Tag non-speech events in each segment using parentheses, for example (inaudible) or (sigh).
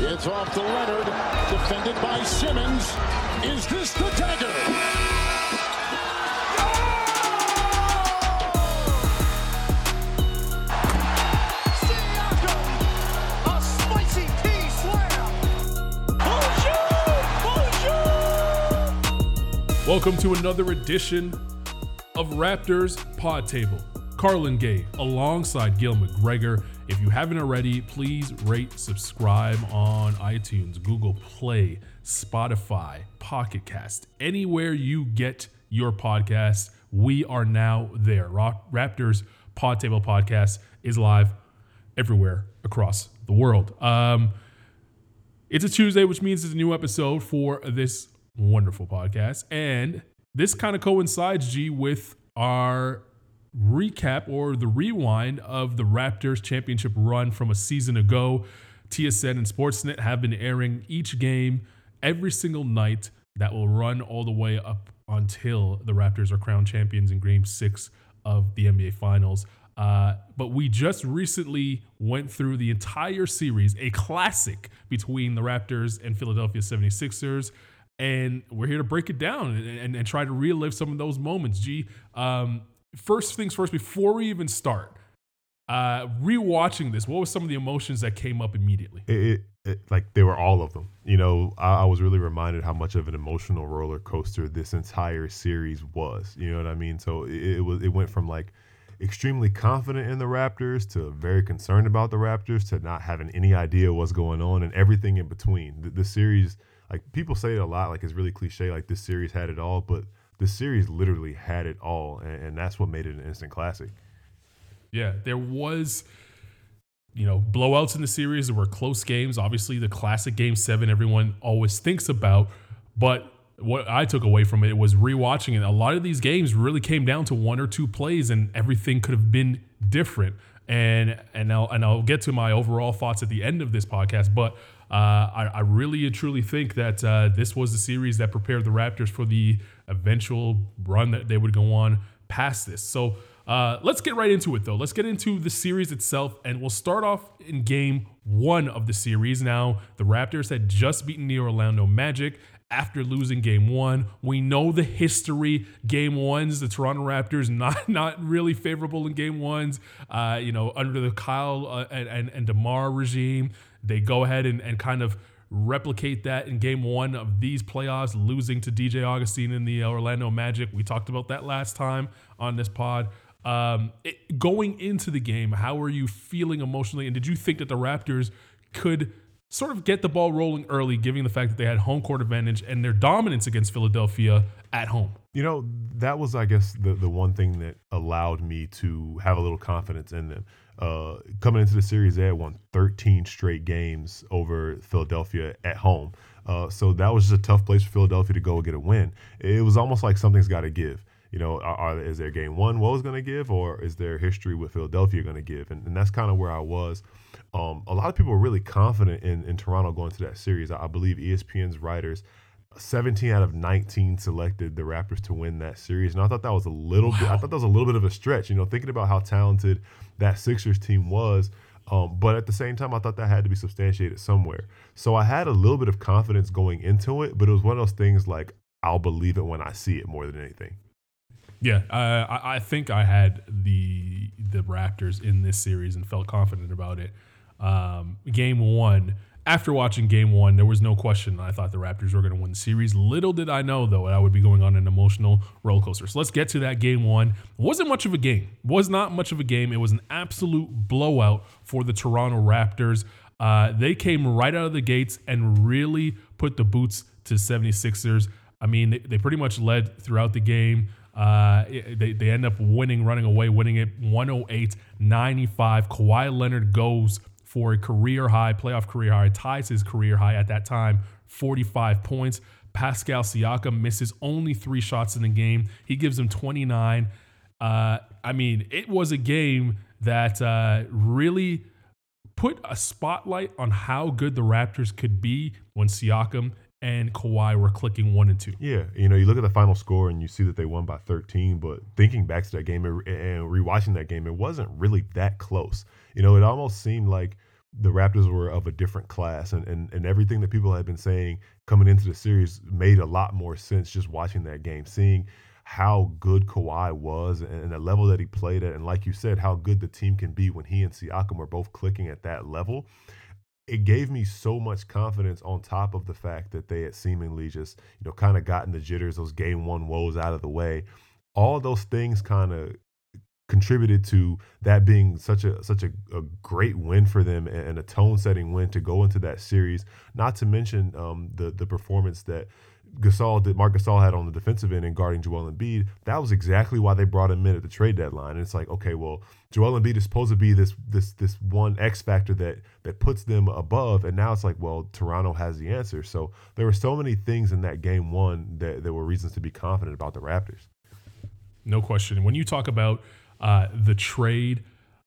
It's off to Leonard, defended by Simmons. Is this the dagger? Welcome to another edition of Raptors Pod Table. Carlan Gay alongside Gil McGregor. If you haven't already, please rate, subscribe on iTunes, Google Play, Spotify, Pocket Cast, anywhere you get your podcasts. We are now there. Raptors Pod Table Podcast is live everywhere across the world. Um, it's a Tuesday, which means it's a new episode for this wonderful podcast. And this kind of coincides, G, with our recap or the rewind of the Raptors championship run from a season ago. TSN and Sportsnet have been airing each game every single night that will run all the way up until the Raptors are crowned champions in game six of the NBA Finals. Uh, but we just recently went through the entire series, a classic between the Raptors and Philadelphia 76ers and we're here to break it down and, and, and try to relive some of those moments. G, um, first things first, before we even start, uh, rewatching this, what were some of the emotions that came up immediately? It, it, it, like they were all of them. You know, I, I, was really reminded how much of an emotional roller coaster this entire series was. You know what I mean? So it, was. It went from like extremely confident in the Raptors to very concerned about the Raptors to not having any idea what's going on and everything in between. The, the series like people say it a lot, like it's really cliche, like this series had it all, but this series literally had it all, and, and that's what made it an instant classic. Yeah, there was, you know, blowouts in the series. There were close games. Obviously, the classic Game Seven everyone always thinks about, but what I took away from it was rewatching it. A lot of these games really came down to one or two plays, and everything could have been different. And and I'll and I'll get to my overall thoughts at the end of this podcast, but uh, I, I, really truly think that uh, this was the series that prepared the Raptors for the eventual run that they would go on past this. So uh, let's get right into it, though. Let's get into the series itself, and we'll start off in game one of the series. Now, the Raptors had just beaten the Orlando Magic after losing game one. We know the history. Game ones, the Toronto Raptors (laughs) not not really favorable in game ones. Uh, you know, under the Kyle uh, and, and, and DeMar regime, they go ahead and, and kind of replicate that in game one of these playoffs, losing to DJ Augustin in the Orlando Magic. We talked about that last time on this pod. Um, it, going into the game, how are you feeling emotionally? And did you think that the Raptors could sort of get the ball rolling early, given the fact that they had home court advantage and their dominance against Philadelphia at home. You know, that was, I guess, the, the one thing that allowed me to have a little confidence in them. Uh, coming into the series, they had won 13 straight games over Philadelphia at home. Uh, so that was just a tough place for Philadelphia to go get a win. It was almost like something's got to give. You know, are, is there game one was going to give, or is there history with Philadelphia going to give? And, and that's kind of where I was. Um, a lot of people were really confident in, in Toronto going to that series. I, I believe ESPN's writers 17 out of 19 selected the Raptors to win that series. And I thought that was a little wow. bit, I thought that was a little bit of a stretch, you know, thinking about how talented that Sixers team was. Um, but at the same time, I thought that had to be substantiated somewhere. So I had a little bit of confidence going into it, but it was one of those things like, I'll believe it when I see it more than anything. Yeah, uh, I, I think I had the the Raptors in this series and felt confident about it um, game one. After watching game one, there was no question I thought the Raptors were going to win the series. Little did I know, though, I would be going on an emotional roller coaster. So let's get to that game one. Wasn't much of a game. Was not much of a game. It was an absolute blowout for the Toronto Raptors. Uh, they came right out of the gates and really put the boots to 76ers. I mean, they, they pretty much led throughout the game. Uh, they, they end up winning, running away, winning it 108 95. Kawhi Leonard goes for a career high, playoff career high, ties his career high at that time, 45 points. Pascal Siakam misses only three shots in the game. He gives him 29. Uh, I mean, it was a game that uh, really put a spotlight on how good the Raptors could be when Siakam and Kawhi were clicking one and two. Yeah, you know, you look at the final score and you see that they won by 13, but thinking back to that game and rewatching that game, it wasn't really that close. You know, it almost seemed like the Raptors were of a different class, and, and and everything that people had been saying coming into the series made a lot more sense just watching that game, seeing how good Kawhi was and the level that he played at, and like you said, how good the team can be when he and Siakam are both clicking at that level. It gave me so much confidence on top of the fact that they had seemingly just, you know, kind of gotten the jitters, those game one woes out of the way. All those things kind of contributed to that being such a such a, a great win for them and a tone setting win to go into that series. Not to mention um, the the performance that Gasol did Marc Gasol had on the defensive end and guarding Joel Embiid, that was exactly why they brought him in at the trade deadline. And it's like, okay, well, Joel Embiid is supposed to be this this this one X factor that that puts them above, and now it's like, well, Toronto has the answer. So there were so many things in that game one that there were reasons to be confident about the Raptors. No question. When you talk about uh, the trade,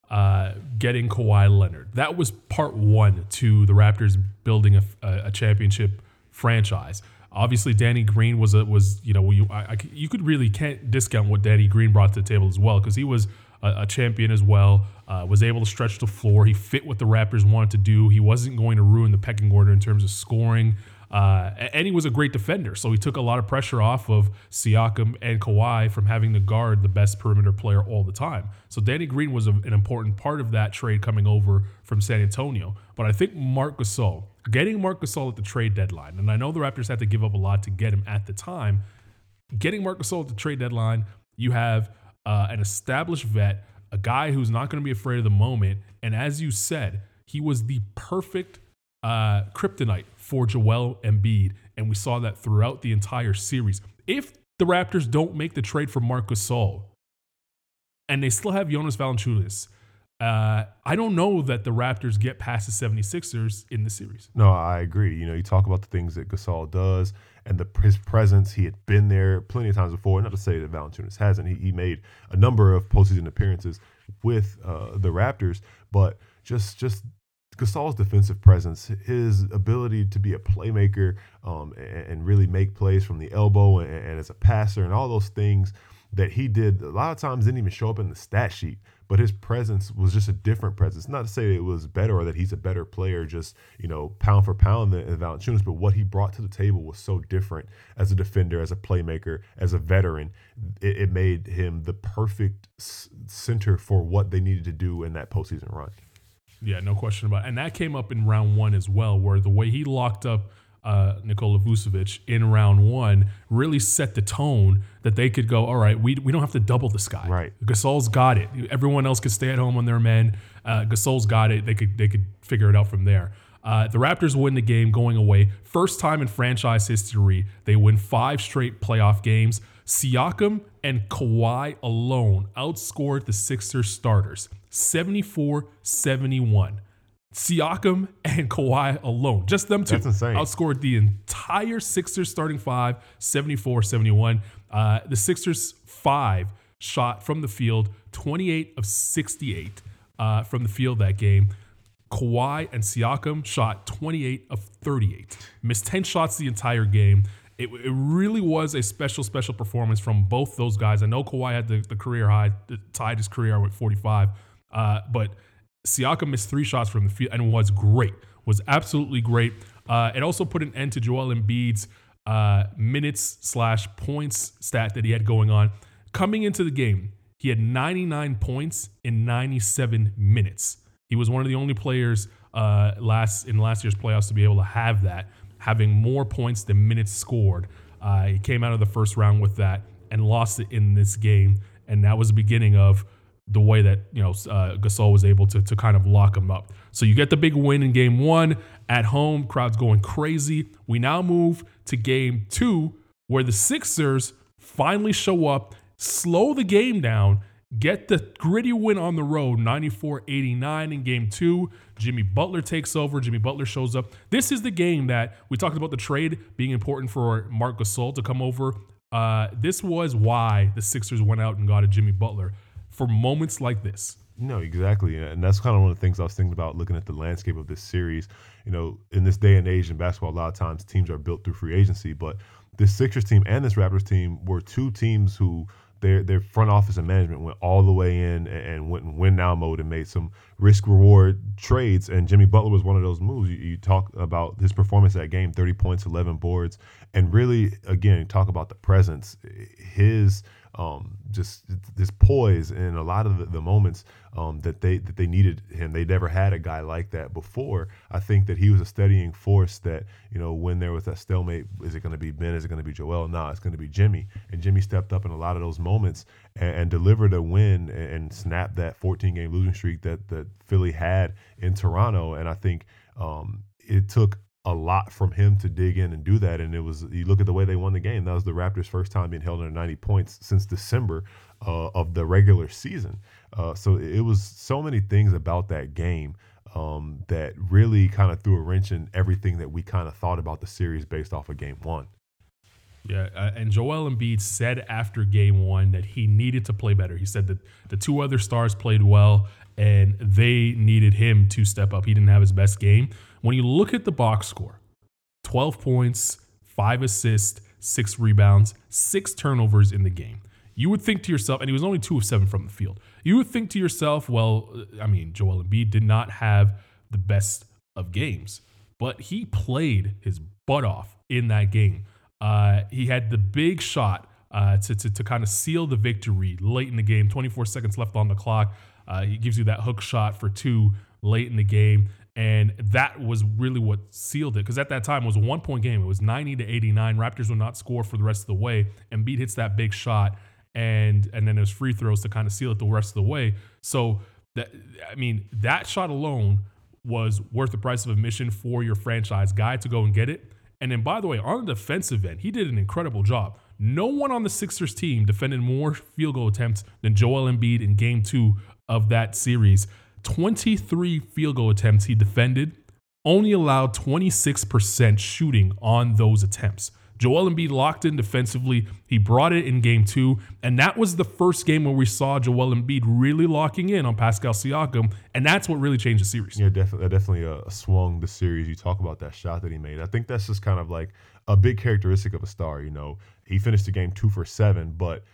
uh, getting Kawhi Leonard, that was part one to the Raptors building a, a championship franchise. Obviously, Danny Green was a was you know you I, I, you could really can't discount what Danny Green brought to the table as well because he was a, a, champion as well. Uh, was able to stretch the floor. He fit what the Raptors wanted to do. He wasn't going to ruin the pecking order in terms of scoring. Uh, and he was a great defender, so he took a lot of pressure off of Siakam and Kawhi from having to guard the best perimeter player all the time. So Danny Green was a, an important part of that trade coming over from San Antonio. But I think Marc Gasol, getting Marc Gasol at the trade deadline, and I know the Raptors had to give up a lot to get him at the time. Getting Marc Gasol at the trade deadline, you have uh, an established vet, a guy who's not going to be afraid of the moment, and as you said, he was the perfect uh, kryptonite for Joel Embiid, and we saw that throughout the entire series. If the Raptors don't make the trade for Marcus Gasol, and they still have Jonas Valanciunas, uh, I don't know that the Raptors get past the 76ers in the series. No, I agree. You know, you talk about the things that Gasol does and the his presence. He had been there plenty of times before. Not to say that Valanciunas hasn't. He, he made a number of postseason appearances with uh, the Raptors, but just just Gasol's defensive presence, his ability to be a playmaker um, and, and, really make plays from the elbow and, and as a passer and all those things that he did a lot of times didn't even show up in the stat sheet but his presence was just a different presence. Not to say it was better or that he's a better player, just you know, pound for pound than, Valanciunas, but what he brought to the table was so different as a defender, as a playmaker, as a veteran. It, it made him the perfect center for what they needed to do in that postseason run. Yeah, no question about it. And that came up in round one as well, where the way he locked up uh, Nikola Vucevic in round one really set the tone that they could go, all right, we, we don't have to double this guy. Right. Gasol's got it. Everyone else could stay at home on their men. Uh, Gasol's got it. They could they could figure it out from there. Uh, the Raptors win the game going away. First time in franchise history, they win five straight playoff games. Siakam and Kawhi alone outscored the Sixers starters 74 71. Siakam and Kawhi alone, just them two, outscored the entire Sixers starting five, 74 71. Uh, the Sixers five shot from the field, 28 of 68 uh, from the field that game. Kawhi and Siakam shot 28 of 38, missed 10 shots the entire game. It, it, really was a special, special performance from both those guys. I know Kawhi had the, the career high, tied his career with 45, uh, but Siakam missed three shots from the field and was great, was absolutely great. Uh, it also put an end to Joel Embiid's uh, minutes slash points stat that he had going on. Coming into the game, he had 99 points in 97 minutes. He was one of the only players uh, last in last year's playoffs to be able to have that, having more points than minutes scored. Uh, he came out of the first round with that and lost it in this game, and that was the beginning of the way that you know uh, Gasol was able to to kind of lock him up. So you get the big win in game one at home, crowds going crazy. We now move to game two, where the Sixers finally show up, slow the game down, get the gritty win on the road, 94-89 in game two. Jimmy Butler takes over. Jimmy Butler shows up. This is the game that we talked about the trade being important for Marc Gasol to come over. Uh, this was why the Sixers went out and got a Jimmy Butler for moments like this. No, exactly. And that's kind of one of the things I was thinking about looking at the landscape of this series. You know, in this day and age in basketball, a lot of times teams are built through free agency, but this Sixers team and this Raptors team were two teams who their their front office and management went all the way in and, went in win now mode and made some risk reward trades, and Jimmy Butler was one of those moves. You, you, talk about his performance that game 30 points, 11 boards, and really, again, talk about the presence. His um, just this poise in a lot of the, the moments um, that they that they needed him. They never had a guy like that before. I think that he was a steadying force. That you know when there was that stalemate, is it going to be Ben? Is it going to be Joel? No, it's going to be Jimmy. And Jimmy stepped up in a lot of those moments and, and delivered a win and, and, snapped that 14 game losing streak that that Philly had in Toronto. And I think um, it took a lot from him to dig in and do that. And it was you look at the way they won the game. That was the Raptors' first time being held under 90 points since December uh, of the regular season. Uh, so it was so many things about that game um, that really kind of threw a wrench in everything that we kind of thought about the series based off of game one. Yeah, uh, and Joel Embiid said after game one that he needed to play better. He said that the two other stars played well and they needed him to step up. He didn't have his best game. When you look at the box score 12 points, five assists, six rebounds, six turnovers in the game. You would think to yourself, and he was only two of seven from the field. You would think to yourself, well, I mean, Joel Embiid did not have the best of games, but he played his butt off in that game. Uh, he had the big shot uh, to, to, to kind of seal the victory late in the game, 24 seconds left on the clock. Uh, he gives you that hook shot for two late in the game. And that was really what sealed it. Because at that time, it was a one point game. It was 90 to 89. Raptors would not score for the rest of the way. Embiid hits that big shot. And and then there's free throws to kind of seal it the rest of the way. So that I mean, that shot alone was worth the price of admission for your franchise guy to go and get it. And then by the way, on the defensive end, he did an incredible job. No one on the Sixers team defended more field goal attempts than Joel Embiid in game two of that series. 23 field goal attempts he defended, only allowed 26% shooting on those attempts. Joel Embiid locked in defensively. He brought it in game two. And that was the first game where we saw Joel Embiid really locking in on Pascal Siakam. And that's what really changed the series. Yeah, definitely, definitely uh, swung the series. You talk about that shot that he made. I think that's just kind of like a big characteristic of a star. You know, he finished the game two for seven, but –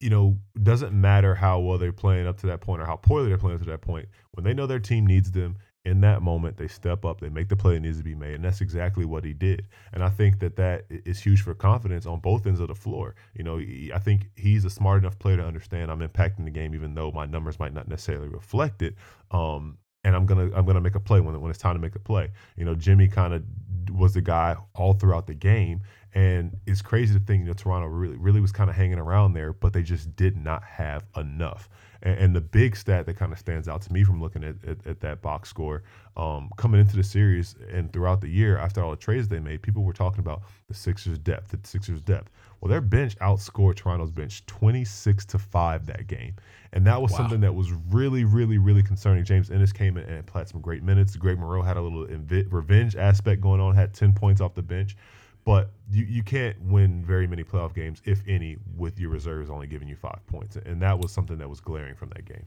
you know, doesn't matter how well they're playing up to that point or how poorly they're playing up to that point. When they know their team needs them in that moment, they step up, they make the play that needs to be made, and that's exactly what he did. And I think that that is huge for confidence on both ends of the floor. You know, I think he's a smart enough player to understand I'm impacting the game, even though my numbers might not necessarily reflect it. Um, and I'm gonna I'm gonna make a play when when it's time to make a play. You know, Jimmy kind of was the guy all throughout the game, and it's crazy to think, you know, Toronto really, really was kind of hanging around there, but they just did not have enough. And, and the big stat that kind of stands out to me from looking at, at, at that box score um, coming into the series and throughout the year, after all the trades they made, people were talking about the Sixers' depth, the Sixers' depth. Well, their bench outscored Toronto's bench 26 to 5 that game. And that was wow. something that was really, really, really concerning. James Ennis came in and played some great minutes. Greg Monroe had a little revenge aspect going on, had 10 points off the bench. But you, you can't win very many playoff games, if any, with your reserves only giving you five points. And that was something that was glaring from that game.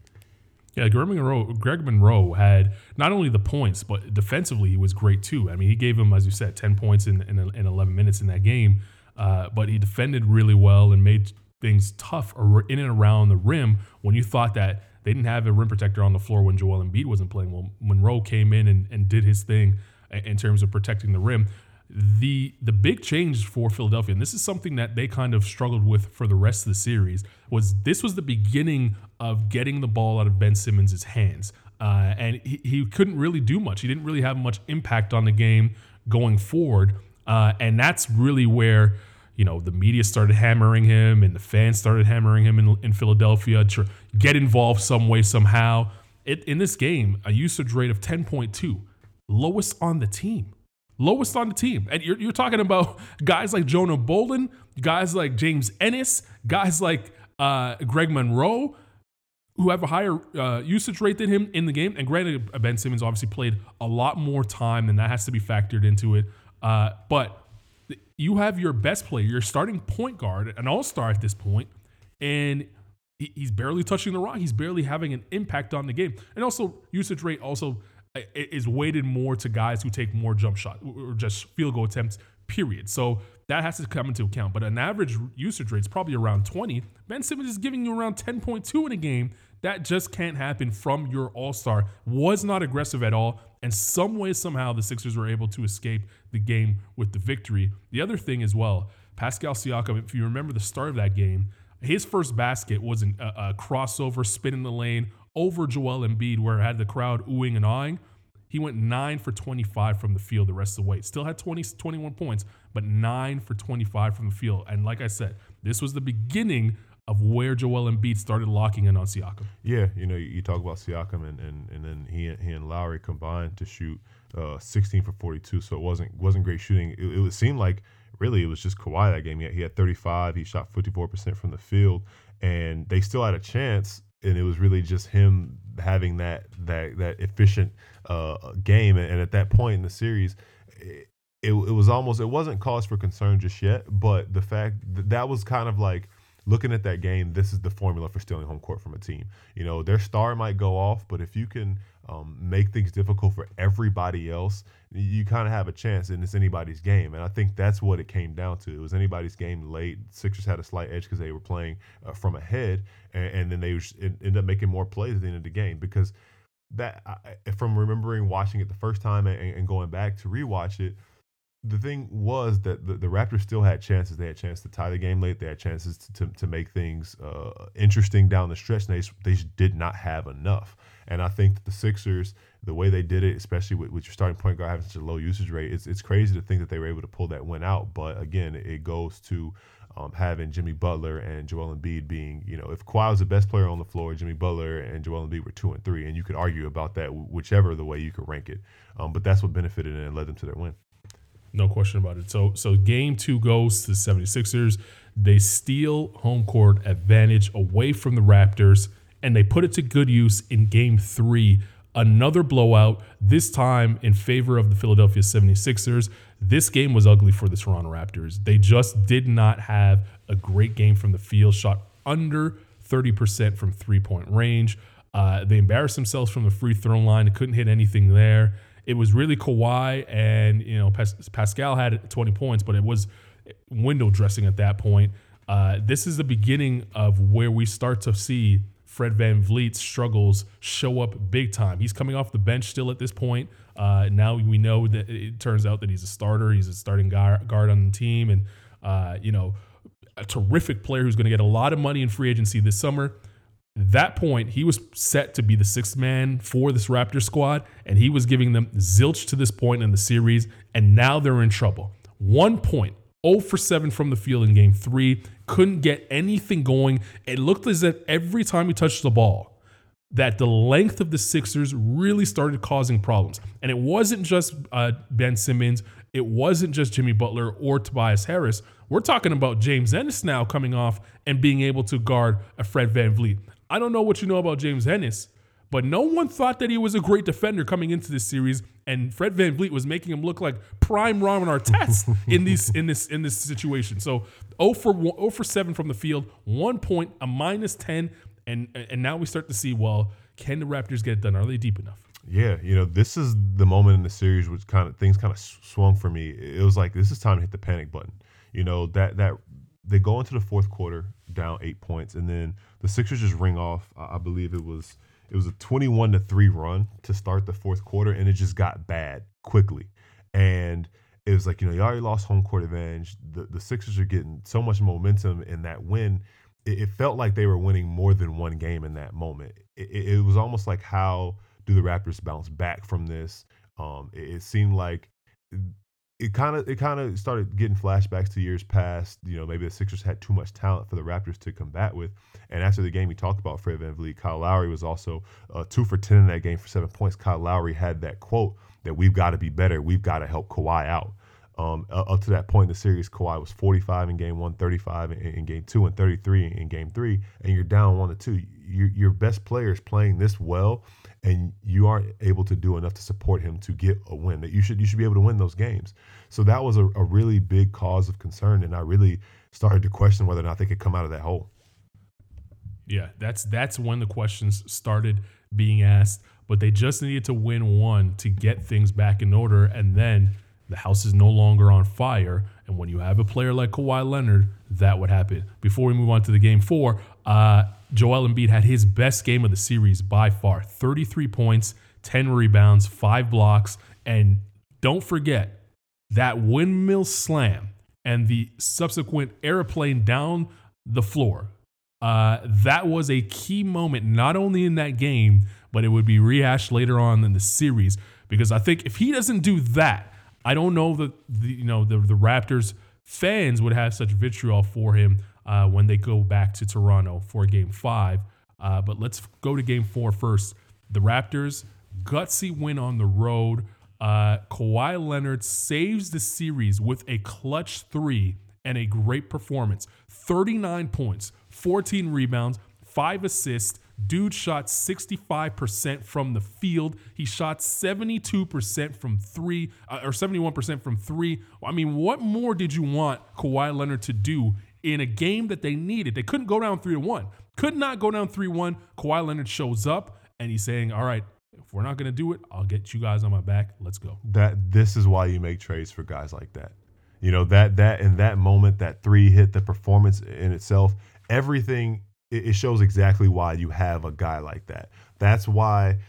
Yeah, Greg Monroe, Greg Monroe had not only the points, but defensively he was great too. I mean, he gave him, as you said, 10 points in, in, in 11 minutes in that game, uh, but he defended really well and made things tough in and around the rim when you thought that they didn't have a rim protector on the floor when Joel Embiid wasn't playing. Well, Monroe came in and, and did his thing in terms of protecting the rim the the big change for Philadelphia, and this is something that they kind of struggled with for the rest of the series, was this was the beginning of getting the ball out of Ben Simmons' hands. Uh, and he, he couldn't really do much. He didn't really have much impact on the game going forward. Uh, and that's really where, you know, the media started hammering him and the fans started hammering him in, in Philadelphia to get involved some way, somehow. It, in this game, a usage rate of 10.2, lowest on the team lowest on the team. And you're, you're talking about guys like Jonah Bolden, guys like James Ennis, guys like uh, Greg Monroe, who have a higher uh, usage rate than him in the game. And granted, Ben Simmons obviously played a lot more time, and that has to be factored into it. Uh, but you have your best player, your starting point guard, an all star at this point, and he's barely touching the rock. He's barely having an impact on the game. And also, usage rate also is weighted more to guys who take more jump shot or just field goal attempts. Period. So that has to come into account. But an average usage rate is probably around 20. Ben Simmons is giving you around 10.2 in a game. That just can't happen from your all star. Was not aggressive at all. And some way, somehow, the Sixers were able to escape the game with the victory. The other thing as well, Pascal Siakam, if you remember the start of that game, his first basket was a, a crossover spin in the lane over Joel Embiid, where it had the crowd oohing and awing. He went 9 for 25 from the field the rest of the way. Still had 20, 21 points, but 9 for 25 from the field. And like I said, this was the beginning of where Joel Embiid started locking in on Siakam. Yeah, you know, you talk about Siakam and and, and then he he and Lowry combined to shoot uh, 16 for 42. So it wasn't wasn't great shooting. It, it would seem like really it was just Kawhi that game. He had, he had 35. He shot 54% from the field, and they still had a chance. And it was really just him having that that that efficient uh, game. And, and at that point in the series, it, it, it was almost it wasn't cause for concern just yet. But the fact that, that was kind of like looking at that game, this is the formula for stealing home court from a team. You know, their star might go off, but if you can um, make things difficult for everybody else, you kind of have a chance, and it's anybody's game. And I think that's what it came down to. It was anybody's game late. Sixers had a slight edge because they were playing uh, from ahead, and, and then they ended up making more plays at the end of the game because that, I, from remembering watching it the first time and, and going back to rewatch it the thing was that the, the, Raptors still had chances. They had chances to tie the game late. They had chances to, to, to make things uh, interesting down the stretch. And they, they did not have enough. And I think that the Sixers, the way they did it, especially with, with your starting point guard having such a low usage rate, it's, it's crazy to think that they were able to pull that win out. But again, it goes to um, having Jimmy Butler and Joel Embiid being, you know, if Kawhi was the best player on the floor, Jimmy Butler and Joel Embiid were two and three. And you could argue about that whichever the way you could rank it. Um, but that's what benefited and led them to their win. No question about it. So so game two goes to the 76ers. They steal home court advantage away from the Raptors, and they put it to good use in game three. Another blowout, this time in favor of the Philadelphia 76ers. This game was ugly for the Toronto Raptors. They just did not have a great game from the field, shot under 30% from three point range. Uh, they embarrassed themselves from the free throw line. Couldn't hit anything there it was really Kawhi and you know Pas- Pascal had 20 points, but it was window dressing at that point. Uh, this is the beginning of where we start to see Fred VanVleet's struggles show up big time. He's coming off the bench still at this point. Uh, now we know that it turns out that he's a starter. He's a starting guard on the team, and uh, you know, a terrific player who's going to get a lot of money in free agency this summer that point, he was set to be the sixth man for this Raptor squad, and he was giving them zilch to this point in the series, and now they're in trouble. One point, 0 for 7 from the field in game three, couldn't get anything going. It looked as if every time he touched the ball, that the length of the Sixers really started causing problems. And it wasn't just uh, Ben Simmons, it wasn't just Jimmy Butler or Tobias Harris. We're talking about James Ennis now coming off and being able to guard a Fred Van VanVleet. I don't know what you know about James Ennis, but no one thought that he was a great defender coming into this series, and Fred VanVleet was making him look like prime Ron Artest (laughs) in these in this in this situation. So 0 for 1, 0 for 7 from the field, one point, a minus 10, and and now we start to see well, can the Raptors get it done? Are they deep enough? Yeah, you know, this is the moment in the series which kind of things kind of swung for me. It was like this is time to hit the panic button. You know that that they go into the fourth quarter down eight points, and then the Sixers just ring off. I believe it was it was a 21 to 3 run to start the fourth quarter and it just got bad quickly. And it was like you know you already lost home court advantage. The, the sixers are getting so much momentum in that win. It, it felt like they were winning more than one game in that moment. It, it, was almost like how do the raptors bounce back from this? Um, it, it seemed like it kind of it kind of started getting flashbacks to years past. You know, maybe the Sixers had too much talent for the Raptors to combat with. And after the game, we talked about Fred VanVleet. Kyle Lowry was also uh, two for ten in that game for seven points. Kyle Lowry had that quote that we've got to be better. We've got to help Kawhi out. Um, up to that point in the series, Kawhi was 45 in game one, 35 in, in game two, and 33 in, game three, and you're down one to two. Your, your best player is playing this well and you aren't able to do enough to support him to get a win. That you should you should be able to win those games. So that was a, a really big cause of concern, and I really started to question whether or not they could come out of that hole. Yeah, that's that's when the questions started being asked. But they just needed to win one to get things back in order, and then the house is no longer on fire, And when you have a player like Kawhi Leonard, that would happen. Before we move on to the game four, uh, Joel Embiid had his best game of the series by far 33 points, 10 rebounds, five blocks. And don't forget that windmill slam and the subsequent airplane down the floor. Uh, that was a key moment, not only in that game, but it would be rehashed later on in the series. Because I think if he doesn't do that, I don't know that the, you know the, the Raptors fans would have such vitriol for him uh, when they go back to Toronto for Game Five. Uh, but let's go to Game Four first. The Raptors gutsy win on the road. Uh, Kawhi Leonard saves the series with a clutch three and a great performance 39 points, 14 rebounds, five assists. Dude shot 65% from the field. He shot 72% from three, uh, or 71% from three. I mean, what more did you want Kawhi Leonard to do in a game that they needed? They couldn't go down three to one. Could not go down three one. Kawhi Leonard shows up and he's saying, "All right, if we're not going to do it, I'll get you guys on my back. Let's go. That this is why you make trades for guys like that. You know that that in that moment, that three hit, the performance in itself, everything it, it shows exactly why you have a guy like that. That's why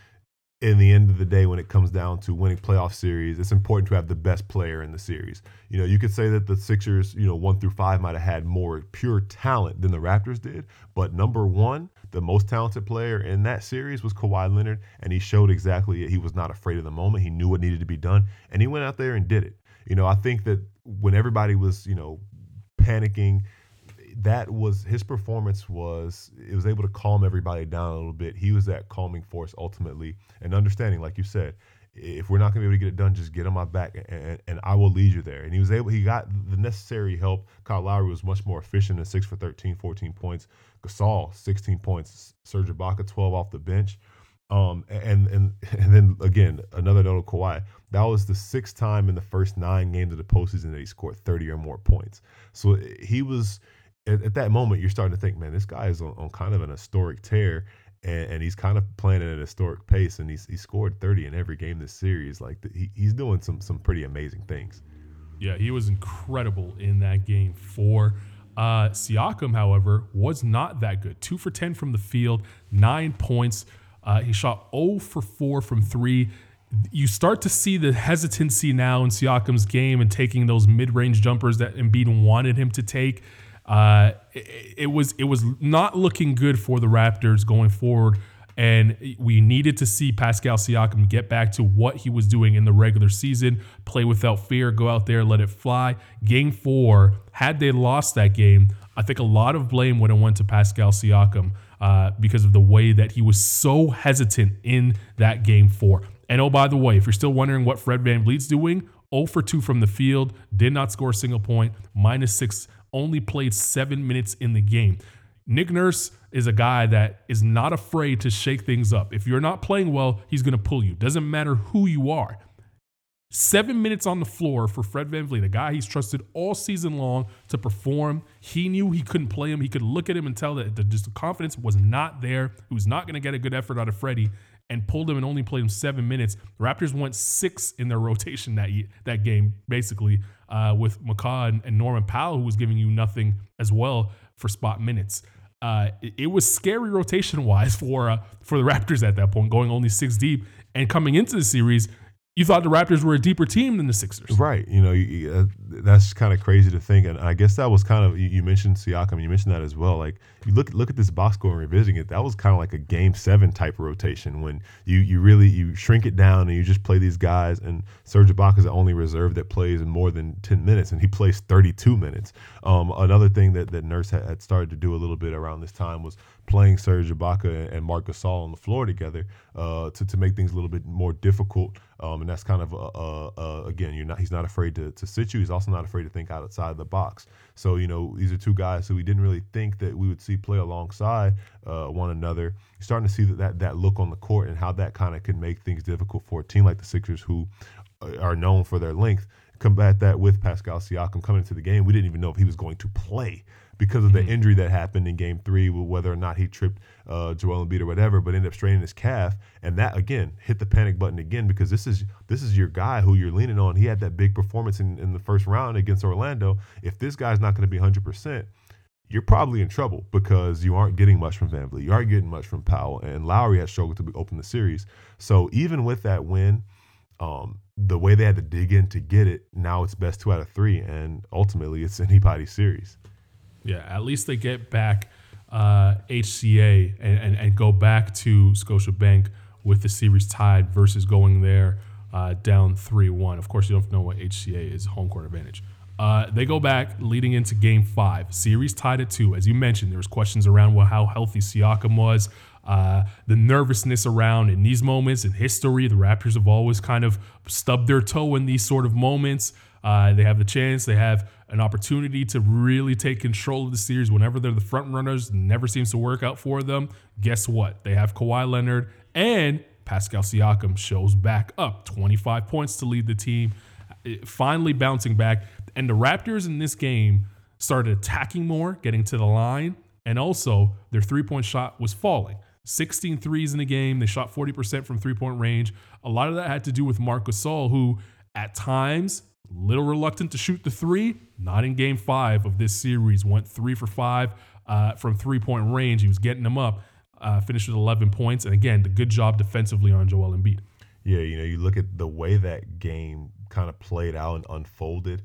in the end of the day, when it comes down to winning playoff series, it's important to have the best player in the series. You know, you could say that the Sixers, you know, one through five might have had more pure talent than the Raptors did, but number one, the most talented player in that series was Kawhi Leonard, and he showed exactly it. He was not afraid of the moment. He knew what needed to be done, and he went out there and did it. You know, I think that when everybody was, you know, panicking that was his performance was it was able to calm everybody down a little bit. He was that calming force ultimately and understanding, like you said, if we're not gonna be able to get it done, just get on my back and, and I will lead you there. And he was able, he got the necessary help. Kyle Lowry was much more efficient in six for 13, 14 points. Gasol, 16 points. Serge Ibaka, 12 off the bench. Um, and and (laughs) and then again, another note of Kawhi. That was the sixth time in the first nine games of the postseason that he scored 30 or more points. So he was at, at, that moment, you're starting to think, man, this guy is on, on kind of an historic tear, and, and, he's kind of playing at an historic pace, and he's he scored 30 in every game this series. Like the, he, he's doing some some pretty amazing things. Yeah, he was incredible in that game. For uh, Siakam, however, was not that good. Two for 10 from the field, nine points. Uh, he shot 0 for 4 from three you start to see the hesitancy now in Siakam's game and taking those mid-range jumpers that Embiid wanted him to take. Uh, it, it, was it was not looking good for the Raptors going forward, and we needed to see Pascal Siakam get back to what he was doing in the regular season, play without fear, go out there, let it fly. Game four, had they lost that game, I think a lot of blame would have went to Pascal Siakam uh, because of the way that he was so hesitant in that game four. And oh, by the way, if you're still wondering what Fred Van VanVleet's doing, 0 for 2 from the field, did not score a single point, minus six only played seven minutes in the game. Nick Nurse is a guy that is not afraid to shake things up. If you're not playing well, he's going to pull you. Doesn't matter who you are. Seven minutes on the floor for Fred VanVleet, a guy he's trusted all season long to perform. He knew he couldn't play him. He could look at him and tell that the, just the confidence was not there. He was not going to get a good effort out of Freddie and pulled him and only played him seven minutes. The Raptors went six in their (laughs) rotation that that game, basically uh, with McCaw and, Norman Powell, who was giving you nothing as well for spot minutes. Uh, it, it, was scary rotation wise (laughs) for uh, for the Raptors at that point, going only six deep and coming into the series you thought the Raptors were a deeper team than the Sixers. Right. You know, you, uh, that's kind of crazy to think. And I guess that was kind of, you, you, mentioned Siakam, you mentioned that as well. Like, you look look at this box score and revisiting it, that was kind of like a game seven type rotation when you, you really, you shrink it down and you just play these guys. And Serge Ibaka is the only reserve that plays in more than 10 minutes, and he plays 32 minutes. Um, another thing that, that Nurse had, had started to do a little bit around this time was playing Serge Ibaka and Marc Gasol on the floor together uh, to, to make things a little bit more difficult. Um, and that's kind of again, you're not he's not afraid to, to sit you. He's also not afraid to think outside the box. So you know these are two guys who we didn't really think that we would see play alongside uh, one another. You're starting to see that, that that look on the court and how that kind of can make things difficult for a team like the Sixers who uh, are known for their length combat that with Pascal Siakam coming into the game. We didn't even know if he was going to play because of the injury that happened in Game Three, whether or not he tripped uh, Joel Embiid or whatever, but ended up straining his calf, and that again hit the panic button again because this is this is your guy who you're leaning on. He had that big performance in, in the first round against Orlando. If this guy's not going to be 100 percent you're probably in trouble because you aren't getting much from VanVleet. You aren't getting much from Powell, and Lowry has struggled to open the series. So even with that win, um, the way they had to dig in to get it, now it's best two out of three, and ultimately it's anybody's series. Yeah, at least they get back uh, HCA and, and, and, go back to Scotiabank with the series tied versus going there uh, down 3 1. Of course, you don't know what HCA is home court advantage. Uh, they go back leading into game five. Series tied at two. As you mentioned, there was questions around well, how healthy Siakam was. Uh, the nervousness around in these moments in history, the Raptors have always kind of stubbed their toe in these sort of moments. Uh, they have the chance, they have an opportunity to really take control of the series whenever they're the front runners. Never seems to work out for them. Guess what? They have Kawhi Leonard and Pascal Siakam shows back up 25 points to lead the team, finally bouncing back. And the Raptors in this game started attacking more, getting to the line, and also their three point shot was falling. 16 threes in the game. They shot 40% from three point range. A lot of that had to do with Marc Gasol, who at times, little reluctant to shoot the three, not in game five of this series, went three for five uh, from three point range. He was getting them up, uh, finished with 11 points. And again, the good job defensively on Joel Embiid. Yeah, you know, you look at the way that game kind of played out and unfolded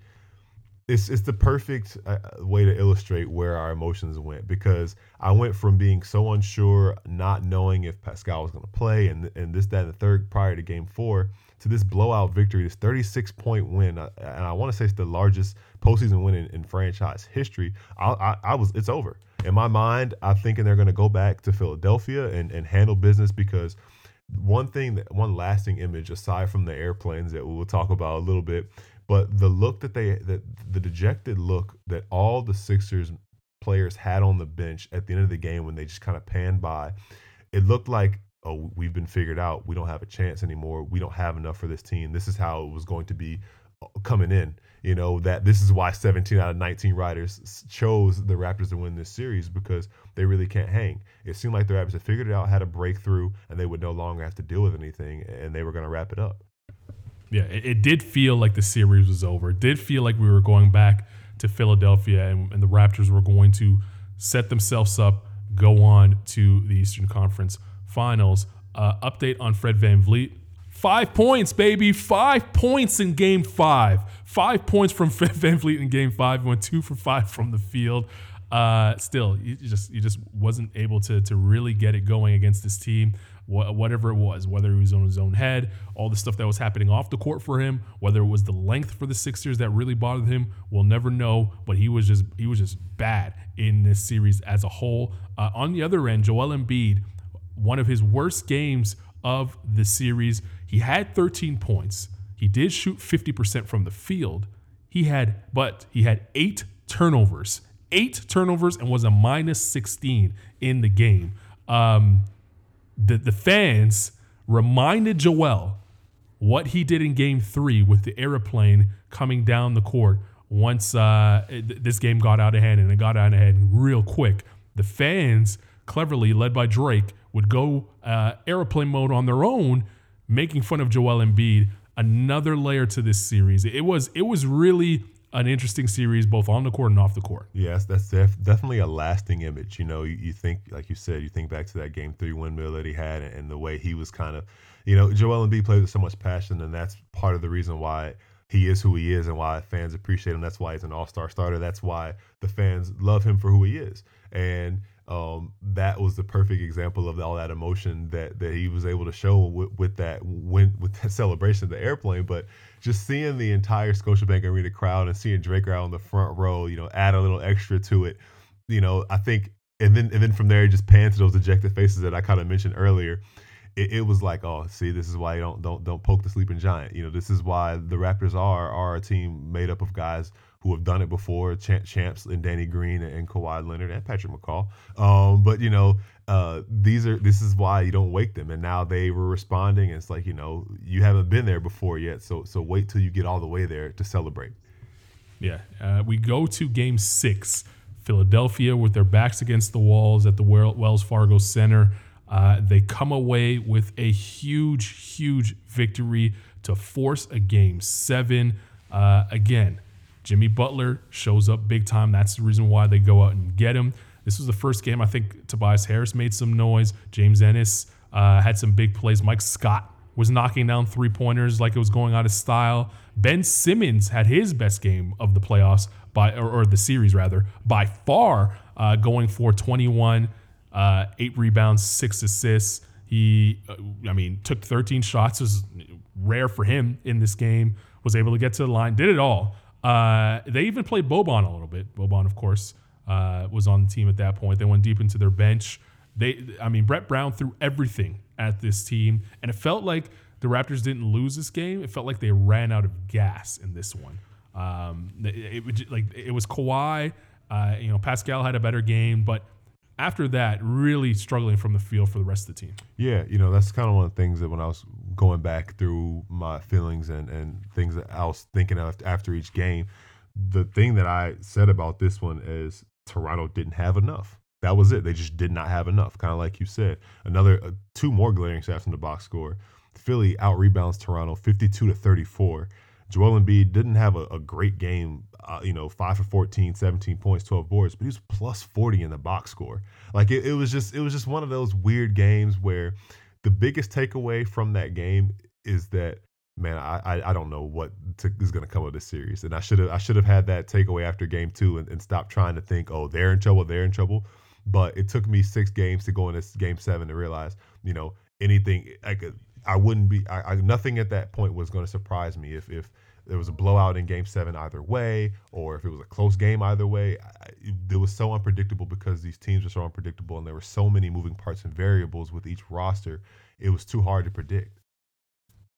it's it's the perfect uh, way to illustrate where our emotions went because I went from being so unsure, not knowing if Pascal was going to play, and and this that and the third prior to Game Four, to this blowout victory, this 36 point win, uh, and I want to say it's the largest postseason win in, in franchise history. I, I, I was it's over in my mind. I'm thinking they're going to go back to Philadelphia and and handle business because one thing that one lasting image aside from the airplanes that we'll talk about a little bit but the look that they that the dejected look that all the Sixers players had on the bench at the end of the game when they just kind of panned by, it looked like oh we've been figured out. We don't have a chance anymore. We don't have enough for this team. This is how it was going to be uh, coming in. You know that this is why 17 out of 19 writers chose the Raptors to win this series because they really can't hang. It seemed like the Raptors had figured it out, had a breakthrough, and they would no longer have to deal with anything, and they were going to wrap it up yeah, it, it, did feel like the series was over. It did feel like we were going back to Philadelphia and, and the Raptors were going to set themselves up, go on to the Eastern Conference Finals. Uh, update on Fred VanVleet. Five points, baby. Five points in game five. Five points from (laughs) Fred VanVleet in game five. Went two for five from the field. Uh, still, you just you just wasn't able to to really get it going against this team wh- whatever it was, whether he was on his own head, all the stuff that was happening off the court for him, whether it was the length for the Sixers that really bothered him, we'll never know. But he was just he was just bad in this series as a whole. Uh, on the other end, Joel Embiid, one of his worst games of the series. He had 13 points. He did shoot 50% from the field. He had, but he had eight turnovers, eight turnovers, and was a minus 16 in the game. Um, the, the fans reminded Joel what he did in game three with the airplane coming down the court once uh, this game got out of hand and it got out of hand real quick. The fans, cleverly led by Drake, would go uh, airplane mode on their own, making fun of Joel Embiid. Another layer to this series. It was it was really an interesting series both on the court and off the court. Yes, that's def- definitely a lasting image. You know, you, you, think, like you said, you think back to that game three windmill that he had and, and the way he was kind of, you know, Joel Embiid plays with so much passion, and that's part of the reason why he is who he is and why fans appreciate him. That's why he's an all star starter. That's why the fans love him for who he is. And um, that was the perfect example of all that emotion that that he was able to show with, with that when with that celebration of the airplane. But just seeing the entire Scotiabank Arena crowd and seeing Drake out on the front row, you know, add a little extra to it. You know, I think, and then and then from there, just pan to those dejected faces that I kind of mentioned earlier. It, it, was like, oh, see, this is why you don't don't don't poke the sleeping giant. You know, this is why the Raptors are are a team made up of guys who have done it before, champ, champs and Danny Green and Kawhi Leonard and Patrick McCaw. Um, but you know, uh, these are this is why you don't wake them. And now they were responding. And it's like you know, you haven't been there before yet, so so wait till you get all the way there to celebrate. Yeah, uh, we go to Game Six. Philadelphia with their backs against the walls at the Wells Fargo Center. Uh, they come away with a huge, huge victory to force a game seven. Uh, again, Jimmy Butler shows up big time. That's the reason why they go out and get him. This was the first game I think Tobias Harris made some noise. James Ennis uh, had some big plays. Mike Scott was knocking down three pointers like it was going out of style. Ben Simmons had his best game of the playoffs by or, or the series rather by far, uh, going for 21, uh, eight rebounds, six assists. He, uh, I mean, took 13 shots. It was rare for him in this game. Was able to get to the line. Did it all. Uh, they even played Boban a little bit. Boban, of course, uh, was on the team at that point. They went deep into their bench. They, I mean, Brett Brown threw everything at this team, and it felt like the Raptors didn't lose this game. It felt like they ran out of gas in this one. Um, it, it, like it was Kawhi. Uh, you know, Pascal had a better game, but after that, really struggling from the field for the rest of the team. Yeah, you know, that's kind of one of the things that when I was going back through my feelings and, and things that I was thinking of after each game, the thing that I said about this one is Toronto didn't have enough. That was it. They just did not have enough. Kind of like you said. Another uh, two more glaring stats in the box score. Philly out rebounds Toronto 52 to 34. Joel Embiid didn't have a, a great game, uh, you know, 5 for 14, 17 points, 12 boards, but he was plus 40 in the box score. Like it, it was just it was just one of those weird games where the biggest takeaway from that game is that man, I I, I don't know what to, is going to come of this series, and I should have I should have had that takeaway after game two and, and stopped trying to think, oh, they're in trouble, they're in trouble. But it took me six games to go into game seven to realize, you know, anything like I wouldn't be. I, I nothing at that point was going to surprise me if if there was a blowout in Game Seven either way, or if it was a close game either way. I, it was so unpredictable because these teams were so unpredictable, and there were so many moving parts and variables with each roster. It was too hard to predict.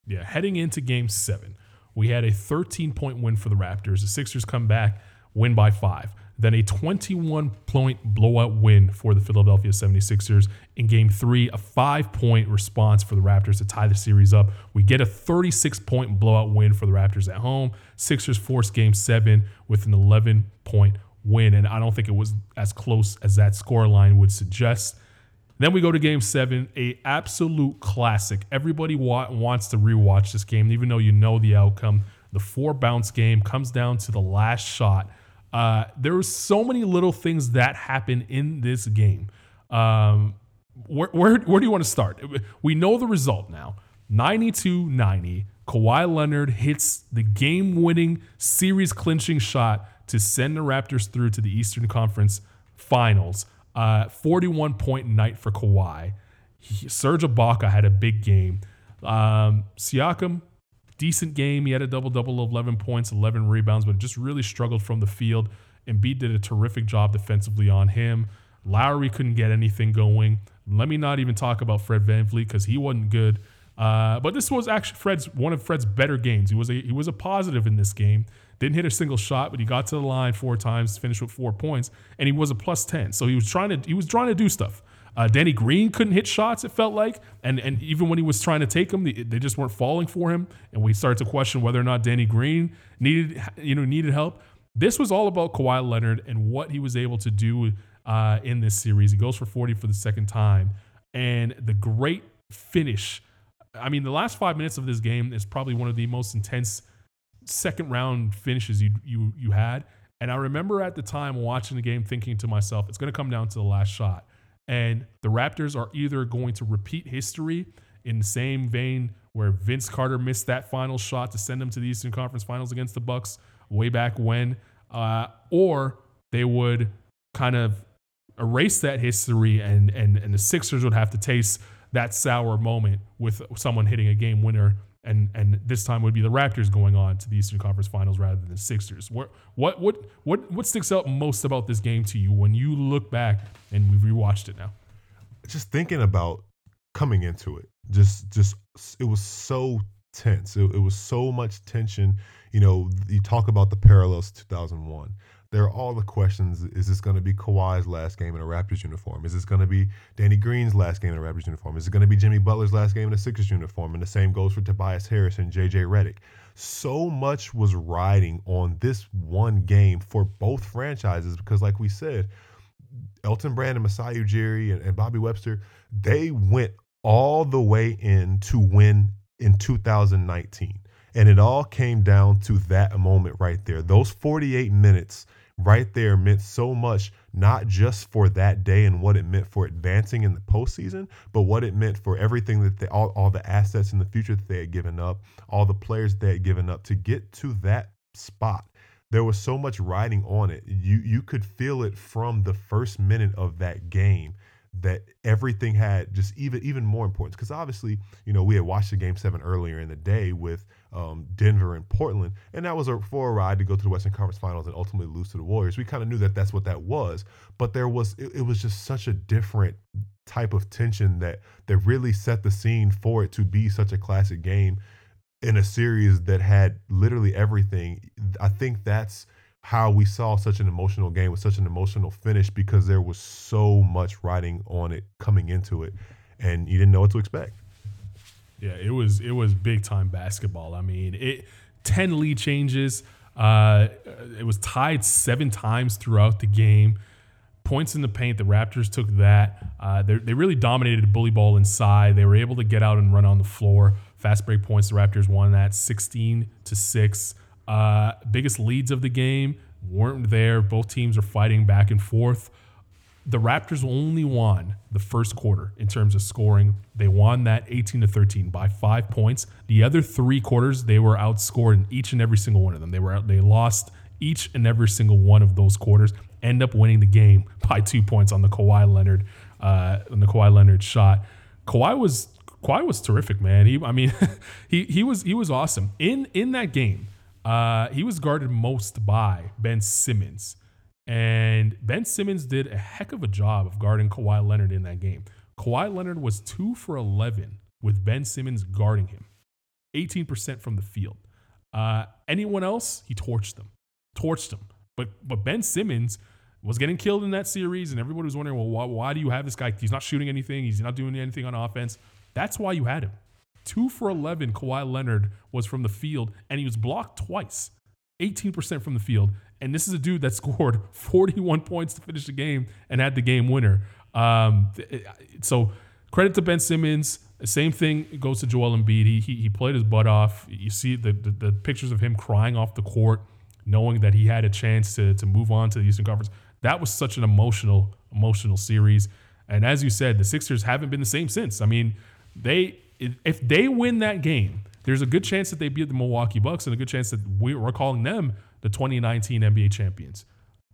Yeah, heading into Game Seven, we had a 13 point win for the Raptors. The Sixers come back, win by five. Then a 21 point blowout win for the Philadelphia 76ers. In game three, a five point response for the Raptors to tie the series up. We get a 36 point blowout win for the Raptors at home. Sixers force game seven with an 11 point win. And I don't think it was as close as that score line would suggest. Then we go to game seven, a absolute classic. Everybody wa- wants to rewatch this game, even though you know the outcome. The four bounce game comes down to the last shot uh, there were so many little things that happen in this game. Um, where, where, where do you want to start? We know the result now 92 90. Kawhi Leonard hits the game winning, series clinching shot to send the Raptors through to the Eastern Conference Finals. Uh, 41 point night for Kawhi. He, Serge Ibaka had a big game. Um, Siakam decent game. He had a double double of 11 points, 11 rebounds, but just really struggled from the field. Embiid did a terrific job defensively on him. Lowry couldn't get anything going. Let me not even talk about Fred VanVleet because he wasn't good. Uh, but this was actually Fred's one of Fred's better games. He was a he was a positive in this game. Didn't hit a single shot, but he got to the line four times, finished with four points, and he was a plus ten. So he was trying to he was trying to do stuff. Uh, Danny Green couldn't hit shots. It felt like, and and even when he was trying to take them, they, they just weren't falling for him. And we started to question whether or not Danny Green needed you know needed help. This was all about Kawhi Leonard and what he was able to do uh, in this series. He goes for 40 for the second time, and the great finish. I mean, the last five minutes of this game is probably one of the most intense second round finishes you you you had. And I remember at the time watching the game, thinking to myself, it's going to come down to the last shot. And the Raptors are either going to repeat history in the same vein where Vince Carter missed that final shot to send them to the Eastern Conference Finals against the Bucks way back when, uh, or they would kind of erase that history and and and the Sixers would have to taste that sour moment with someone hitting a game winner and and this time would be the Raptors going on to the Eastern Conference Finals rather than the Sixers. What what what what what sticks out most about this game to you when you look back and we've rewatched it now? Just thinking about coming into it, just just it was so tense. It, it was so much tension. You know, you talk about the parallels to 2001 there are all the questions. Is this going to be Kawhi's last game in a Raptors uniform? Is this going to be Danny Green's last game in a Raptors uniform? Is it going to be Jimmy Butler's last game in a Sixers uniform? And the same goes for Tobias Harris and JJ Redick. so much was riding on this one game for both franchises because, like we said, Elton Brand and Masai Ujiri and, and Bobby Webster, they went all the way in to win in 2019. And it all came down to that moment right there. Those 48 minutes right there meant so much, not just for that day and what it meant for advancing in the postseason, but what it meant for everything that they, all, all the assets in the future that they had given up, all the players they had given up to get to that spot. There was so much riding on it. You you could feel it from the first minute of that game that everything had just even even more importance because obviously you know we had watched the game seven earlier in the day with um, Denver and Portland and that was a for a ride to go to the Western Conference Finals and ultimately lose to the Warriors. We kind of knew that that's what that was, but there was it, it was just such a different type of tension that that really set the scene for it to be such a classic game in a series that had literally everything. I think that's how we saw such an emotional game with such an emotional finish because there was so much riding on it coming into it and you didn't know what to expect. Yeah, it was it was big time basketball. I mean, it 10 lead changes. Uh, it was tied seven times throughout the game. Points in the paint, the Raptors took that. Uh, they really dominated bully ball inside. They were able to get out and run on the floor. Fast break points, the Raptors won that 16 to 6. Uh, biggest leads of the game weren't there. Both teams are fighting back and forth. The Raptors only won the first quarter in terms of scoring. They won that 18 to 13 by five points. The other three quarters, they were outscored in each and every single one of them. They were they lost each and every single one of those quarters. End up winning the game (laughs) by two points on the Kawhi Leonard uh, on the Kawhi Leonard shot. Kawhi was Kawhi was terrific, man. He, I mean, (laughs) he he was he was awesome in in that game. Uh, he was guarded most by Ben Simmons, and Ben Simmons did a heck of a job of guarding Kawhi Leonard in that game. Kawhi Leonard was two for eleven with Ben Simmons guarding him, eighteen percent from the field. Uh, anyone else, he torched them, torched them. But but Ben Simmons was getting killed in that series, and everybody was wondering, well, why, why do you have this guy? He's not shooting anything. He's not doing anything on offense. That's why you had him. Two for 11, Kawhi Leonard was from the field, and he was blocked twice, 18% from the field. And this is a dude that (laughs) scored 41 points to finish the game and had the game winner. Um, so credit to Ben Simmons. Same thing goes to Joel Embiid. He, he, played his butt off. You see the, the, the pictures of him crying off the court, knowing that he had a chance to, to move on to the Eastern Conference. That was such an emotional, emotional series. And as you said, the Sixers haven't been the same since. I mean, they if they win that game, there's a good chance that they beat the Milwaukee Bucks and a good chance that we're calling them the 2019 NBA champions.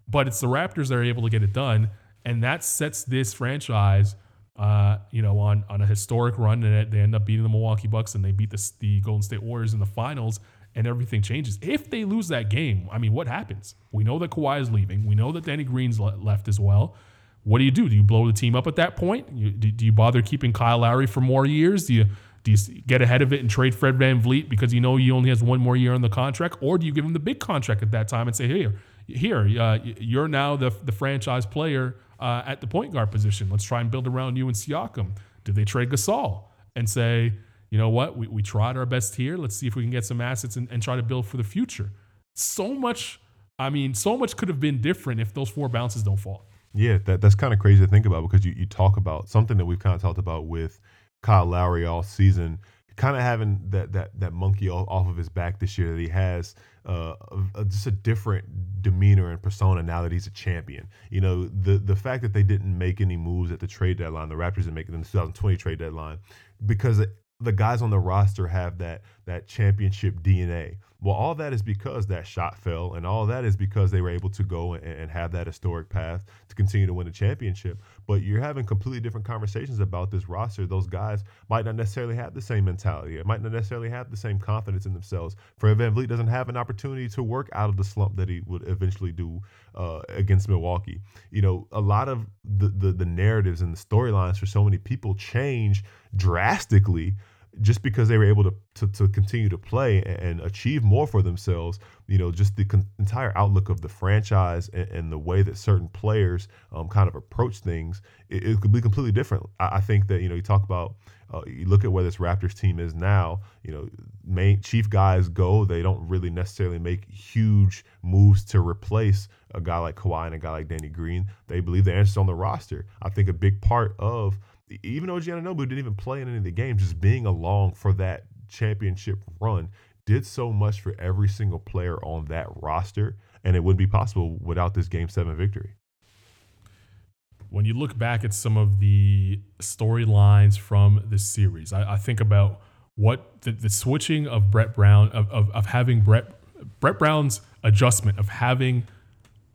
But it's the Raptors that are able to get it done, and that sets this franchise, uh, you know, on on a historic run. And they end up beating the Milwaukee Bucks and they beat the, the Golden State Warriors in the finals, and everything changes. If they lose that game, I mean, what happens? We know that Kawhi is leaving. We know that Danny Green's left as well. What do you do? Do you blow the team up at that point? You, do, do, you bother keeping Kyle Lowry for more years? Do you do you get ahead of it and trade Fred VanVleet because you know he only has one more year on the contract, or do you give him the big contract at that time and say, here, here, uh, you're now the the franchise player uh, at the point guard position. Let's try and build around you and Siakam. Do they trade Gasol and say, you know what, we, we tried our best here. Let's see if we can get some assets and, and try to build for the future. So much, I mean, so much could have been different if those four bounces don't fall. Yeah, that, that's kind of crazy to think about because you, you talk about something that we've kind of talked about with Kyle Lowry all season, kind of having that that that monkey off, of his back this year that he has uh, a, a, just a different demeanor and persona now that he's a champion. You know, the the fact that they didn't make any moves at the trade deadline, the Raptors didn't make it in the 2020 trade deadline because the guys on the roster have that that championship DNA. Well, all that is because that shot fell, and all that is because they were able to go and, and, have that historic path to continue to win a championship. But you're having completely different conversations about this roster. Those guys might not necessarily have the same mentality. It might not necessarily have the same confidence in themselves. Fred VanVleet doesn't have an opportunity to work out of the slump that he would eventually do uh, against Milwaukee. You know, a lot of the, the, the narratives and the storylines for so many people change drastically just because they were able to, to, to continue to play and, achieve more for themselves, you know, just the con- entire outlook of the franchise and, and, the way that certain players um, kind of approach things, it, it, could be completely different. I, I, think that, you know, you talk about, uh, you look at where this Raptors team is now, you know, main chief guys go, they don't really necessarily make huge moves to replace a guy like Kawhi and a guy like Danny Green. They believe the answer's on the roster. I think a big part of even though Anunoby didn't even play in any of the games, just being along for that championship run did so much for every single player on that roster, and it wouldn't be possible without this Game Seven victory. When you look back at some of the storylines from this series, I, I think about what the, the, switching of Brett Brown of, of, of having Brett Brett Brown's adjustment of having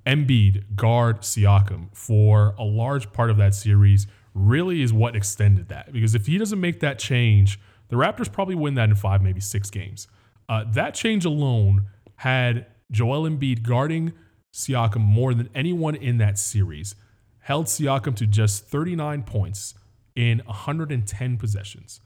Embiid guard Siakam for a large part of that series really is what extended that. Because if he doesn't make that change, the Raptors probably win that in five, maybe six games. Uh, that change alone had Joel Embiid guarding Siakam more than anyone in that series, held Siakam to just 39 points in 110 possessions.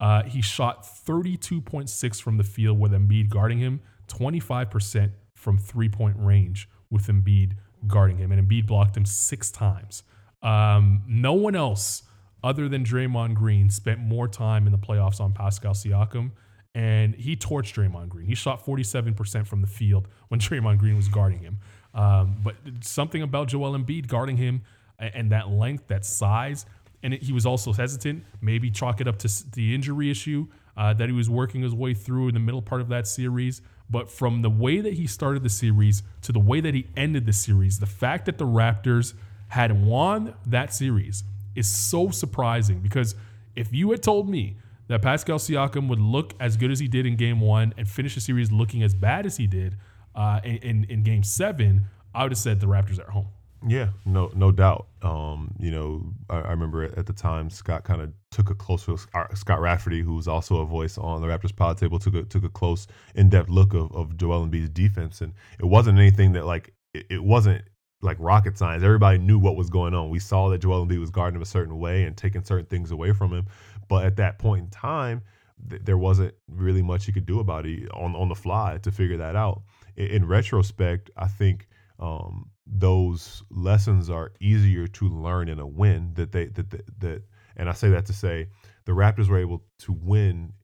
Uh, he shot 32.6 from the field with Embiid guarding him, 25% from three point range with Embiid guarding him. And Embiid blocked him six times. Um, no one else other than Draymond Green spent more time in the playoffs on Pascal Siakam, and he torched Draymond Green. He shot 47% from the field when (laughs) Draymond Green was guarding him. Um, but something about Joel Embiid guarding him and that length, that size, and it, he was also hesitant. Maybe chalk it up to the injury issue uh, that he was working his way through in the middle part of that series. But from the way that he started the series to the way that he ended the series, the fact that the Raptors – had won that series is so surprising because if you had told me that Pascal Siakam would look as good as he did in game one and finish the series looking as bad as he did uh, in, in, in game seven, I would have said the Raptors are at home. Yeah, no, no doubt. Um, you know, I, I, remember at the time Scott kind of took a close look. Uh, Scott Rafferty, who was also a voice on the Raptors pod table, took a took a close, in depth look of, of Joel Embiid's defense, and it wasn't anything that like it, it wasn't like rocket science. Everybody knew what was going on. We saw that Joel Embiid was guarding him a certain way and taking certain things away from him. But at that point in time, th- there wasn't really much he could do about it on on the fly to figure that out. In, in retrospect, I think um, those lessons are easier to learn in a win. That they that, that that and I say that to say the Raptors were able to win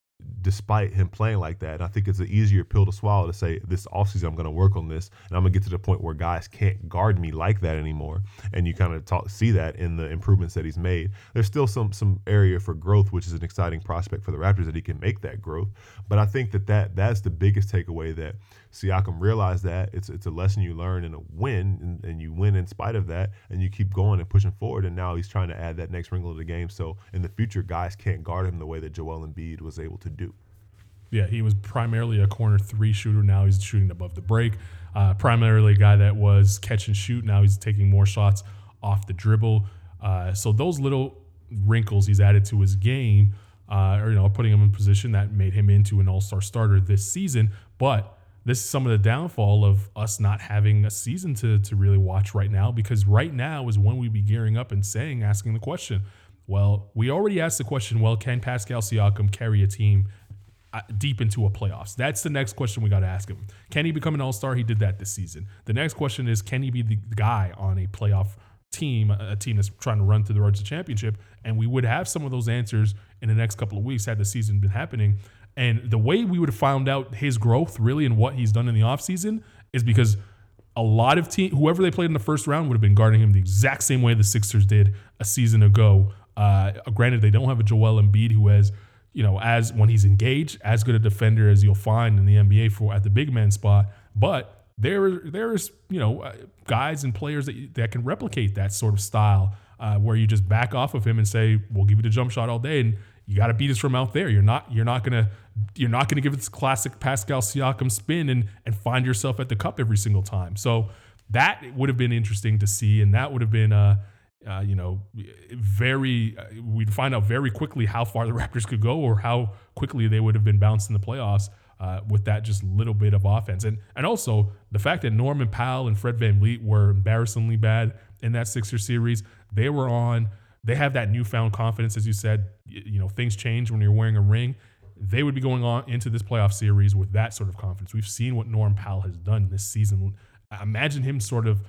despite him playing like that. And I think it's an easier pill to swallow to say this offseason I'm going to work on this and I'm going to get to the point where guys can't guard me like that anymore. And you kind of talk, see that in the improvements that he's made. There's still some some area for growth, which is an exciting prospect for the Raptors that he can make that growth. But I think that, that that's the biggest takeaway that Siakam realized that it's it's a lesson you learn and a win and, and you win in spite of that and you keep going and pushing forward. And now he's trying to add that next wrinkle to the game. So in the future, guys can't guard him the way that Joel Embiid was able to do. Yeah, he was primarily a corner three shooter. Now he's shooting above the break. Uh, primarily a guy that was catch and shoot. Now he's taking more shots off the dribble. Uh, so those little wrinkles he's added to his game, uh, or you know, putting him in position that made him into an All Star starter this season. But this is some of the downfall of us not having a season to to really watch right now because right now is when we'd be gearing up and saying, asking the question. Well, we already asked the question. Well, can Pascal Siakam carry a team uh, deep into a playoffs? That's the next question we got to ask him. Can he become an all star? He did that this season. The next question is can he be the guy on a playoff team, a team that's trying to run through the road to championship? And we would have some of those answers in the next couple of weeks had the season been happening. And the way we would have found out his growth really and what he's done in the offseason is because a lot of team, whoever they played in the first round would have been guarding him the exact same way the Sixers did a season ago. Uh, granted, they don't have a Joel Embiid who has – you know, as when he's engaged, as good a defender as you'll find in the NBA for at the big man spot. But there, there's you know, uh, guys and players that that can replicate that sort of style, uh, where you just back off of him and say, "We'll give you the jump shot all day," and you got to beat us from out there. You're not, you're not gonna, you're not gonna give it this classic Pascal Siakam spin and and find yourself at the cup every single time. So that would have been interesting to see, and that would have been. Uh, uh, you know, very, uh, we'd find out very quickly how far the (laughs) Raptors could go or how quickly they would have been bounced in the playoffs uh, with that just little bit of offense. And, and also the fact that Norman Powell and Fred VanVleet were embarrassingly bad in that Sixer series, they were on, they have that newfound confidence, as you said, you, know, things change when you're wearing a ring. they would be going on into this playoff series with that sort of confidence. We've seen what Norm Powell has done this season. Imagine him sort of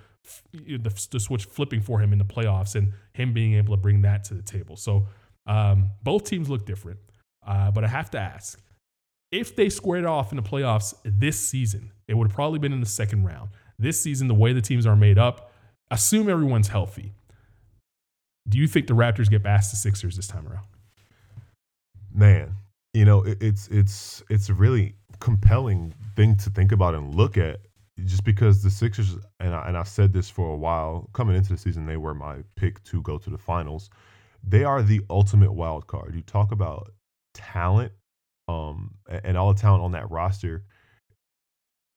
the, the switch flipping for him in the playoffs and him being able to bring that to the table. So um, both teams look different, uh, but I have to ask if they squared off in the playoffs this season, it would have probably been in the second round. This season, the way the teams are made up, assume everyone's healthy. Do you think the Raptors get past the Sixers this time around? Man, you know it, it's it's it's a really compelling thing to think about and look at just because the Sixers and I, and I've said this for a while coming into the season they were my pick to go to the finals. They are the ultimate wild card. You talk about talent um and all the talent on that roster.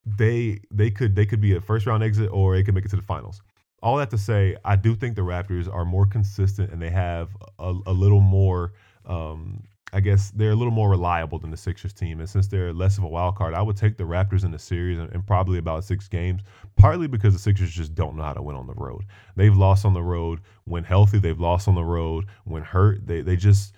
They they could they could be a first round exit or they could make it to the finals. All that to say, I do think the Raptors are more consistent and they have a, a little more um, I guess they're a little more reliable than the Sixers team. And since they're less of a wild card, I would take the Raptors in the series and, probably about six games, partly because the Sixers just don't know how to win on the road. They've lost on the road when healthy, they've lost on the road when hurt. They they just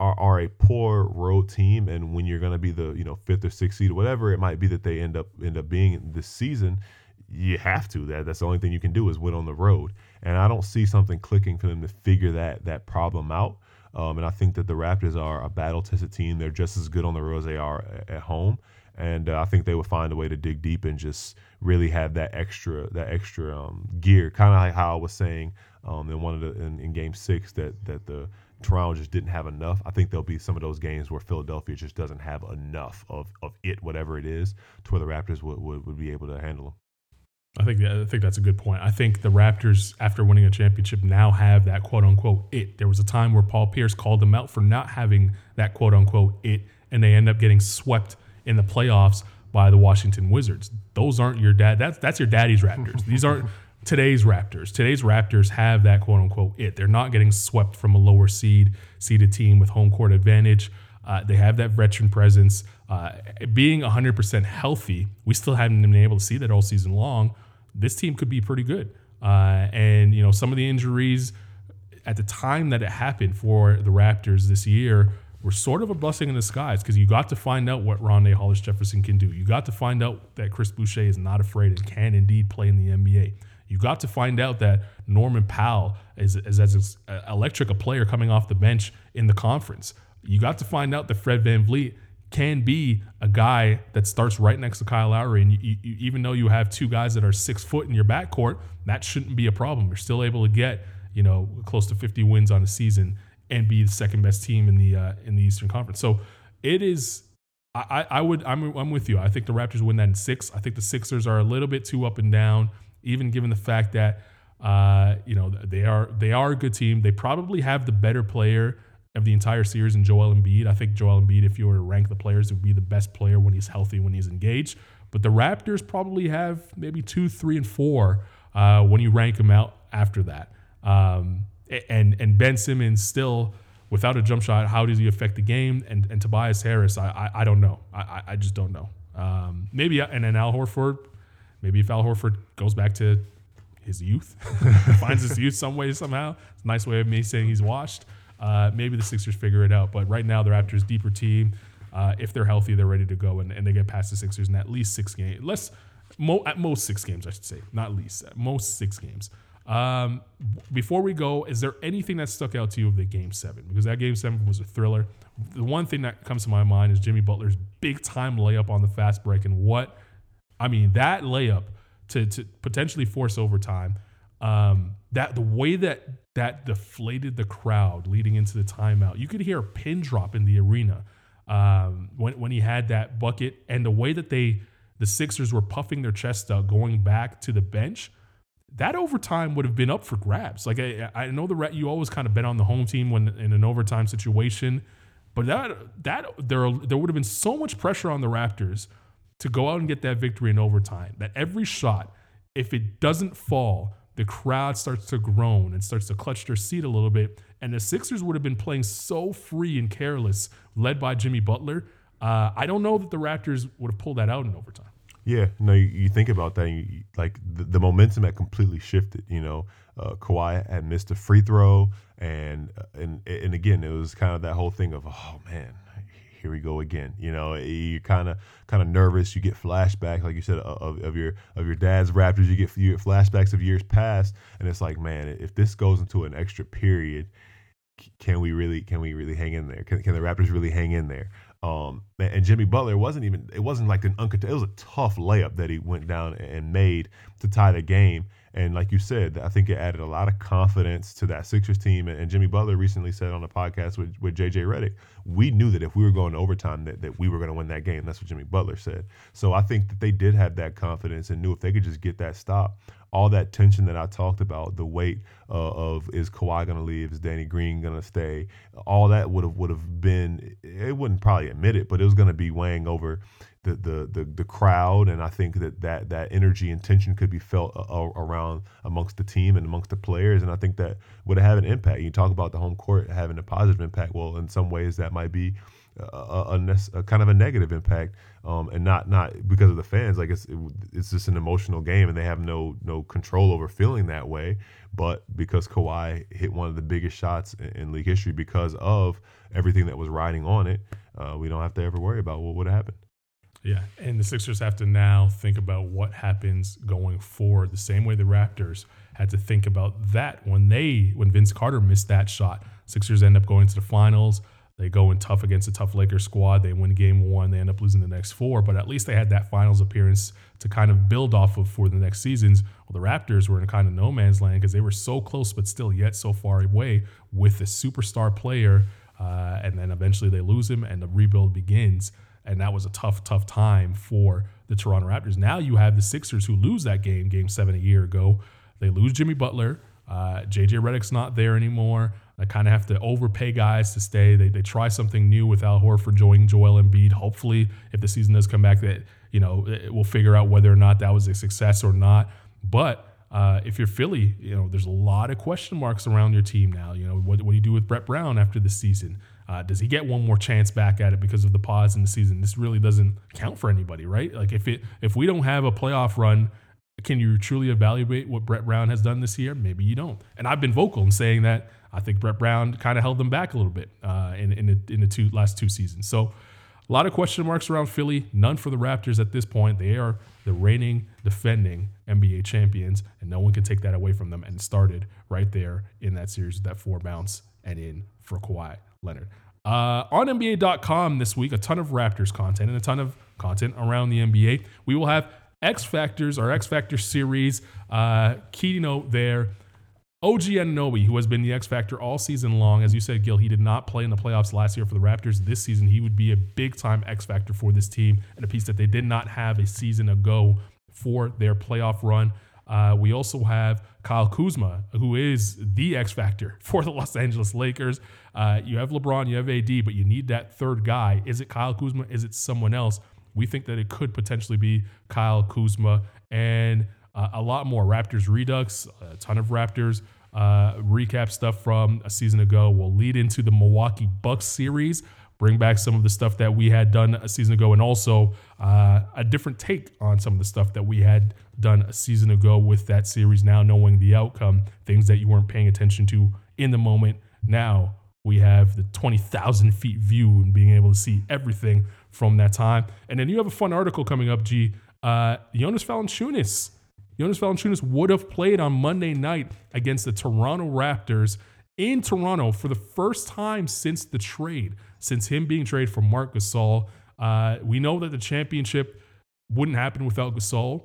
are, are a poor road team. And when you're gonna be the, you know, fifth or sixth seed or whatever it might be that they end up end up being this season, you have to. That that's the only thing you can do is win on the road. And I don't see something clicking for them to figure that that problem out. Um, and I think that the Raptors are a battle tested team. They're just as good on the road as they are at home. And uh, I think they would find a way to dig deep and just really have that extra that extra um, gear, kind of like how I was saying um, in one of the in, in, Game Six that that the Toronto just didn't have enough. I think there'll be some of those games where Philadelphia just doesn't have enough of, of it, whatever it is, to where the Raptors would, would, would be able to handle them. I think I think that's a good point. I think the Raptors, after winning a championship, now have that quote unquote it. There was a time where Paul Pierce called them out for not having that quote unquote it, and they end up getting swept in the playoffs by the Washington Wizards. Those aren't your dad. That's that's your daddy's Raptors. These aren't (laughs) today's Raptors. Today's Raptors have that quote unquote it. They're not getting swept from a lower seed seeded team with home court advantage. Uh, they have that veteran presence. Uh, being 100% healthy, we still haven't been able to see that all season long. This team could be pretty good. Uh, and, you know, some of the injuries at the time that it happened for the Raptors this year were sort of a blessing in disguise because you got to find out what Rondae Hollis Jefferson can do. You got to find out that Chris Boucher is not afraid and can indeed play in the NBA. You got to find out that Norman Powell is, is as electric a player coming off the bench in the conference you got to find out that Fred VanVleet can be a guy that starts right next to Kyle Lowry. And you, you, even though you have two guys that are six foot in your backcourt, that shouldn't be a problem. You're still able to get, you know, close to 50 wins on a season and be the second best team in the uh, in the Eastern Conference. So it is. I, I would I'm I'm with you. I think the Raptors win that in six. I think the Sixers are a little bit too up and down, even given the fact that uh, you know they are they are a good team. They probably have the better player of the entire series in Joel Embiid. I think Joel Embiid, if you were to rank the players, would be the best player when he's healthy, when he's engaged. But the Raptors probably have maybe two, three, and four uh, when you rank them out after that. Um, and and Ben Simmons still without a jump shot. How does he affect the game? And and Tobias Harris, I I, I don't know. I I just don't know. Um, maybe and then Al Horford. Maybe if Al Horford goes back to his youth, (laughs) finds his youth some way somehow. It's a nice way of me saying he's washed. Uh, maybe the Sixers figure it out. But right now, the Raptors deeper team. Uh, if they're healthy, they're ready to go, and, and they get past the Sixers in at least six games. Less, mo- at most six games, I should say, not least, at most six games. Um, before we go, is there anything that stuck out to you of the game seven? Because that game seven was a thriller. The one thing that comes to my mind is Jimmy Butler's big time layup on the fast break, and what I mean that layup to to potentially force overtime. Um, that the way that that deflated the crowd leading into the timeout. You could hear a pin drop in the arena um, when when he had that bucket, and the way that they the Sixers were puffing their chest out, going back to the bench. That overtime would have been up for grabs. Like I, I know the you always kind of bet on the home team when in an overtime situation, but that that there there would have been so much pressure on the Raptors to go out and get that victory in overtime. That every shot, if it doesn't fall, the crowd starts to groan and starts to clutch their seat a little bit. And the Sixers would have been playing so free and careless, led by Jimmy Butler. Uh, I don't know that the Raptors would have pulled that out in overtime. Yeah, no, you, you think about that, you, like the, the, momentum had completely shifted. You know, uh, Kawhi had missed a free throw, and uh, and and again, it was kind of that whole thing of, oh man, here we go again. You know, you're kind of kind of nervous. You get flashbacks, like you said, of, of your of your dad's Raptors. You get you get flashbacks of years past, and it's like, man, if this goes into an extra period, can we really can we really hang in there? Can, can the Raptors really hang in there? Um, and Jimmy Butler wasn't even it wasn't like an uncontested. It was a tough layup that he went down and made to tie the game. And like you said, I think it added a lot of confidence to that Sixers team. And, Jimmy Butler recently said on a podcast with, with JJ Redick, we knew that if we were going to overtime, that, that we were going to win that game. That's what Jimmy Butler said. So I think that they did have that confidence and knew if they could just get that stop, all that tension that I talked about, the weight uh, of is Kawhi going to leave, is Danny Green going to stay, all that would have would have been. It wouldn't probably admit it, but it was going to be weighing over the, the the the crowd, and I think that that that energy and tension could be felt around amongst the team and amongst the players, and I think that would have an impact. You talk about the home court having a positive impact. Well, in some ways, that might be a, a, a kind of a negative impact, um, and not not because of the fans. Like it's it, it's just an emotional game, and they have no no control over feeling that way. But because Kawhi hit one of the biggest shots in, in league history because of everything that was riding on it, uh, we don't have to ever worry about what would have happened. Yeah, and the Sixers have to now think about what happens going forward. The same way the Raptors had to think about that when they when Vince Carter missed that shot. Sixers end up going to the finals. They go in tough against a tough Lakers squad. They win game one. They end up losing the next four, but at least they had that finals appearance to kind of build off of for the next seasons. Well, the Raptors were in kind of no man's land because they were so close, but still yet so far away with a superstar player. Uh, and then eventually they lose him, and the rebuild begins and that was a tough, tough time for the Toronto Raptors. Now you have the Sixers who lose that game, game seven a year ago. They lose Jimmy Butler. Uh, JJ Redick's not there anymore. They kind of have to overpay guys to stay. They, they try something new with Al Horford joining Joel Embiid. Hopefully, if the season does come back, that you know we'll figure out whether or not that was a success or not. But uh, if you're Philly, you know there's a lot of question marks around your team now. You know what, what do you do with Brett Brown after the season? Uh, does he get one more chance back at it because of the pause in the season? This really doesn't count for anybody, right? Like if it if we don't have a playoff run, can you truly evaluate what Brett Brown has done this year? Maybe you don't. And I've been vocal in saying that I think Brett Brown kind of held them back a little bit uh, in in the, in the two last two seasons. So a lot of question marks around Philly. None for the Raptors at this point. They are the reigning, defending NBA champions, and no one can take that away from them. And started right there in that series, that four bounce and in for Kawhi Leonard. Uh, on NBA.com this week, a ton of Raptors content and a ton of content around the NBA. We will have X Factors, our X Factor series. Uh, key note there OG Anunoby, who has been the X Factor all season long. As you said, Gil, he did not play in the playoffs last year for the Raptors. This season, he would be a big time X Factor for this team and a piece that they did not have a season ago for their playoff run. Uh, we also have Kyle Kuzma, who is the X factor (laughs) for the Los Angeles Lakers. Uh, you have LeBron, you have AD, but you need that third guy. Is it Kyle Kuzma? Is it someone else? We think that it could potentially be Kyle Kuzma and uh, a lot more. Raptors Redux, a ton of Raptors uh, recap stuff from a season ago will lead into the Milwaukee Bucks series bring back some of the stuff that we had done a season ago, and also uh, a different take on some of the stuff that we had done a season ago with that series. Now knowing the outcome, things that you weren't paying attention to in the moment. Now we have the 20,000 feet view and being able to see everything from that time. And then you have a fun article coming up, G. Uh, Jonas Valanciunas. Jonas Valanciunas would have played on Monday night against the Toronto Raptors in Toronto for the first time since the trade since him being traded for Marc Gasol. Uh, we know that the championship wouldn't happen without Gasol.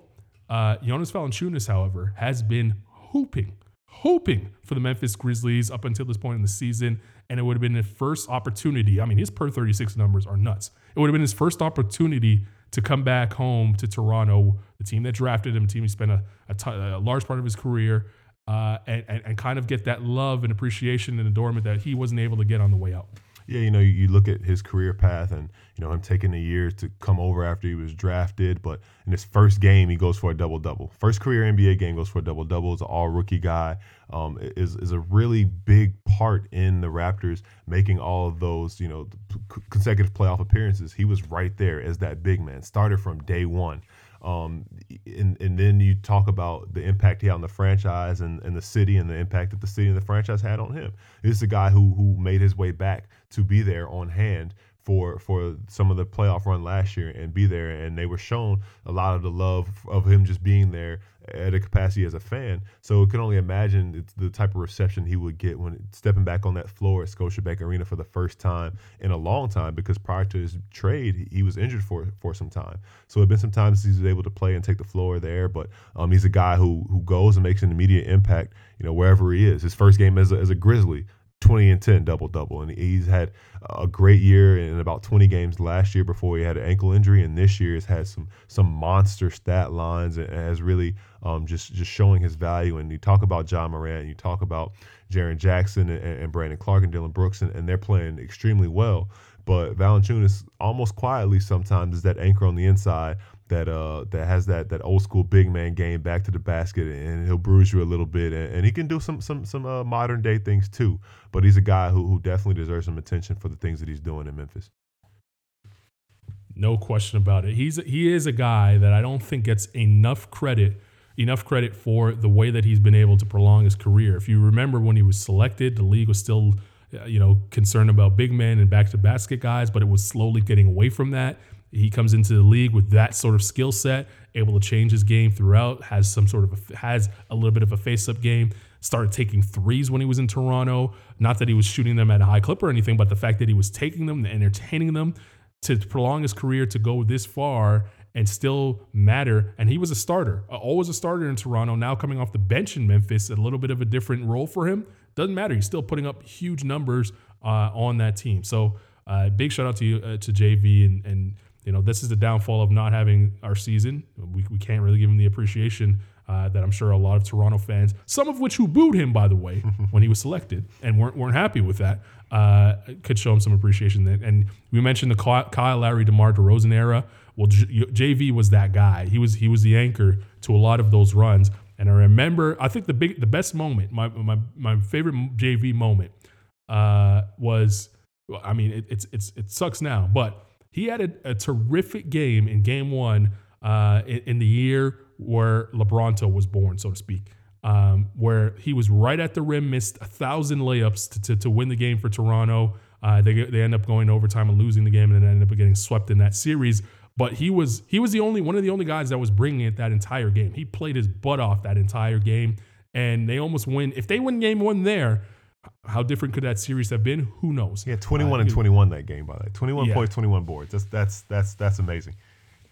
Uh, Jonas Valanciunas, however, has been hooping, hoping for the Memphis Grizzlies up until this point in the season, and it would have been his first opportunity. I mean, his per 36 numbers are nuts. It would have been his first opportunity to come back home to Toronto, the team that drafted him, the team he spent a, a, t- a large part of his career, uh, and, and, and kind of get that love and appreciation and adornment that he wasn't able to get on the way out yeah, you know, you, look at his career path and, you know, him taking a year to come over after he was drafted. But in his first game, he goes for a double double. First career NBA game goes for a double double. Is an all rookie guy. Um, is, is a really big part in the Raptors making all of those, you know, consecutive playoff appearances. He was right there as that big man, started from day one. Um, and, and then you talk about the impact he had on the franchise and, and the city and the impact that the city and the franchise had on him. This is a guy who who made his way back to be there on hand for for some of the playoff run last year and be there. And they were shown a lot of the love of him just being there at a capacity as a fan. So I can only imagine the type of reception he would get when stepping back on that floor at Scotiabank Arena for the first time in a long time. Because prior to his trade, he was injured for for some time. So it's been some times he was able to play and take the floor there. But um, he's a guy who who goes and makes an immediate impact, you know, wherever he is. His first game as a, as a Grizzly 20 and 10 double double and he's had a great year in about 20 games last year before he had an ankle injury and this year has had some some monster stat lines and has really um, just just showing his value. And you talk about Ja Morant you talk about Jaren Jackson and, and Brandon Clarke and Dillon Brooks and, and they're playing extremely well. But Valanciunas almost quietly sometimes is that anchor on the inside that uh that has that that old school big man game back to the basket and he'll bruise you a little bit and, and he can do some some some uh, modern day things too but he's a guy who who definitely deserves some attention for the things that he's doing in Memphis. No question about it. He's he is a guy that I don't think gets enough credit enough credit for the way that he's been able to prolong his career. If you remember when he was selected the league was still uh, you know concerned about big men and back to basket guys but it was slowly getting away from that he comes into the league with that sort of skill set, able to change his game throughout. Has some sort of a, has a little bit of a face-up game. Started taking threes when he was in Toronto. Not that he was shooting them at a high clip or anything, but the fact that he was taking them, entertaining them, to prolong his career to go this far and still matter. And he was a starter, uh, always a starter in Toronto. Now coming off the bench in Memphis, a little bit of a different role for him. Doesn't matter. He's still putting up huge numbers uh, on that team. So uh, big shout out to you uh, to JV and, and you know, this is the downfall of not having our season. We, we can't really give him the appreciation uh, that I'm sure a lot of Toronto fans, some of which who booed him, by the way, (laughs) when he was selected and weren't, weren't happy with that, uh, could show him some appreciation. And we mentioned the Kyle Lowry, DeMar DeRozan era. Well, J- JV was that guy. He was he was the anchor to a lot of those runs. And I remember, I think the big, the best moment, my my my favorite JV moment uh, was, I mean, it, it's it's it sucks now, but he had a, a terrific game in game one uh, in, in, the year where LeBronto was born, so to speak, um, where he was right at the rim, missed a thousand layups to, to, to win the game for Toronto. Uh, they, they end up going overtime and losing the game and then end up getting swept in that series. But he was he was the only one of the only guys that was bringing it that entire game. He played his butt off that entire game, and they almost win. If they win game one there, how different could that series have been? Who knows? Yeah, 21 uh, and 21 that game by the way. 21 yeah. points, 21 boards. That's that's that's that's amazing.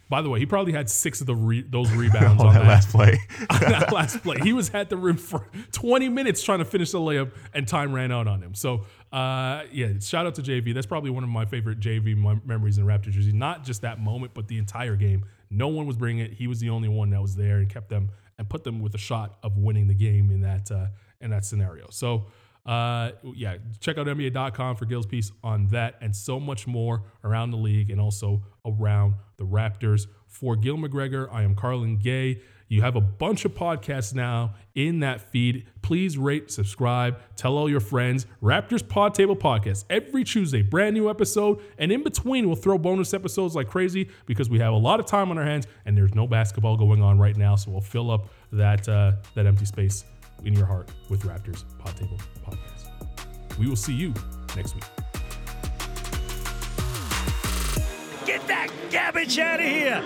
By the way, he probably had six of the re- those (laughs) rebounds on, on that, that, last play. (laughs) on that (laughs) last play, he was at the rim for 20 minutes trying to finish the layup, and time ran out on him. So, uh, yeah, shout out to JV. That's probably one of my favorite JV memories in Raptor jersey. Not just that moment, but the entire game. No one was bringing it. He was the only one that was there and kept them and put them with a shot of winning the game in that uh, in that scenario. So. Uh, yeah, check out NBA.com for Gil's piece on that and so much more around the league and also around the Raptors. For Gil McGregor, I am Carlan Gay. You have a bunch of podcasts now in that feed. Please rate, subscribe, tell all your friends. Raptors Pod Table Podcast every Tuesday, brand new episode. And in between, we'll throw bonus episodes like crazy because we have a lot of time on our hands and there's no basketball going on right now. So we'll fill up that uh, that empty space in your heart with Raptors Pod Table Podcast. We will see you next week. Get that garbage out of here!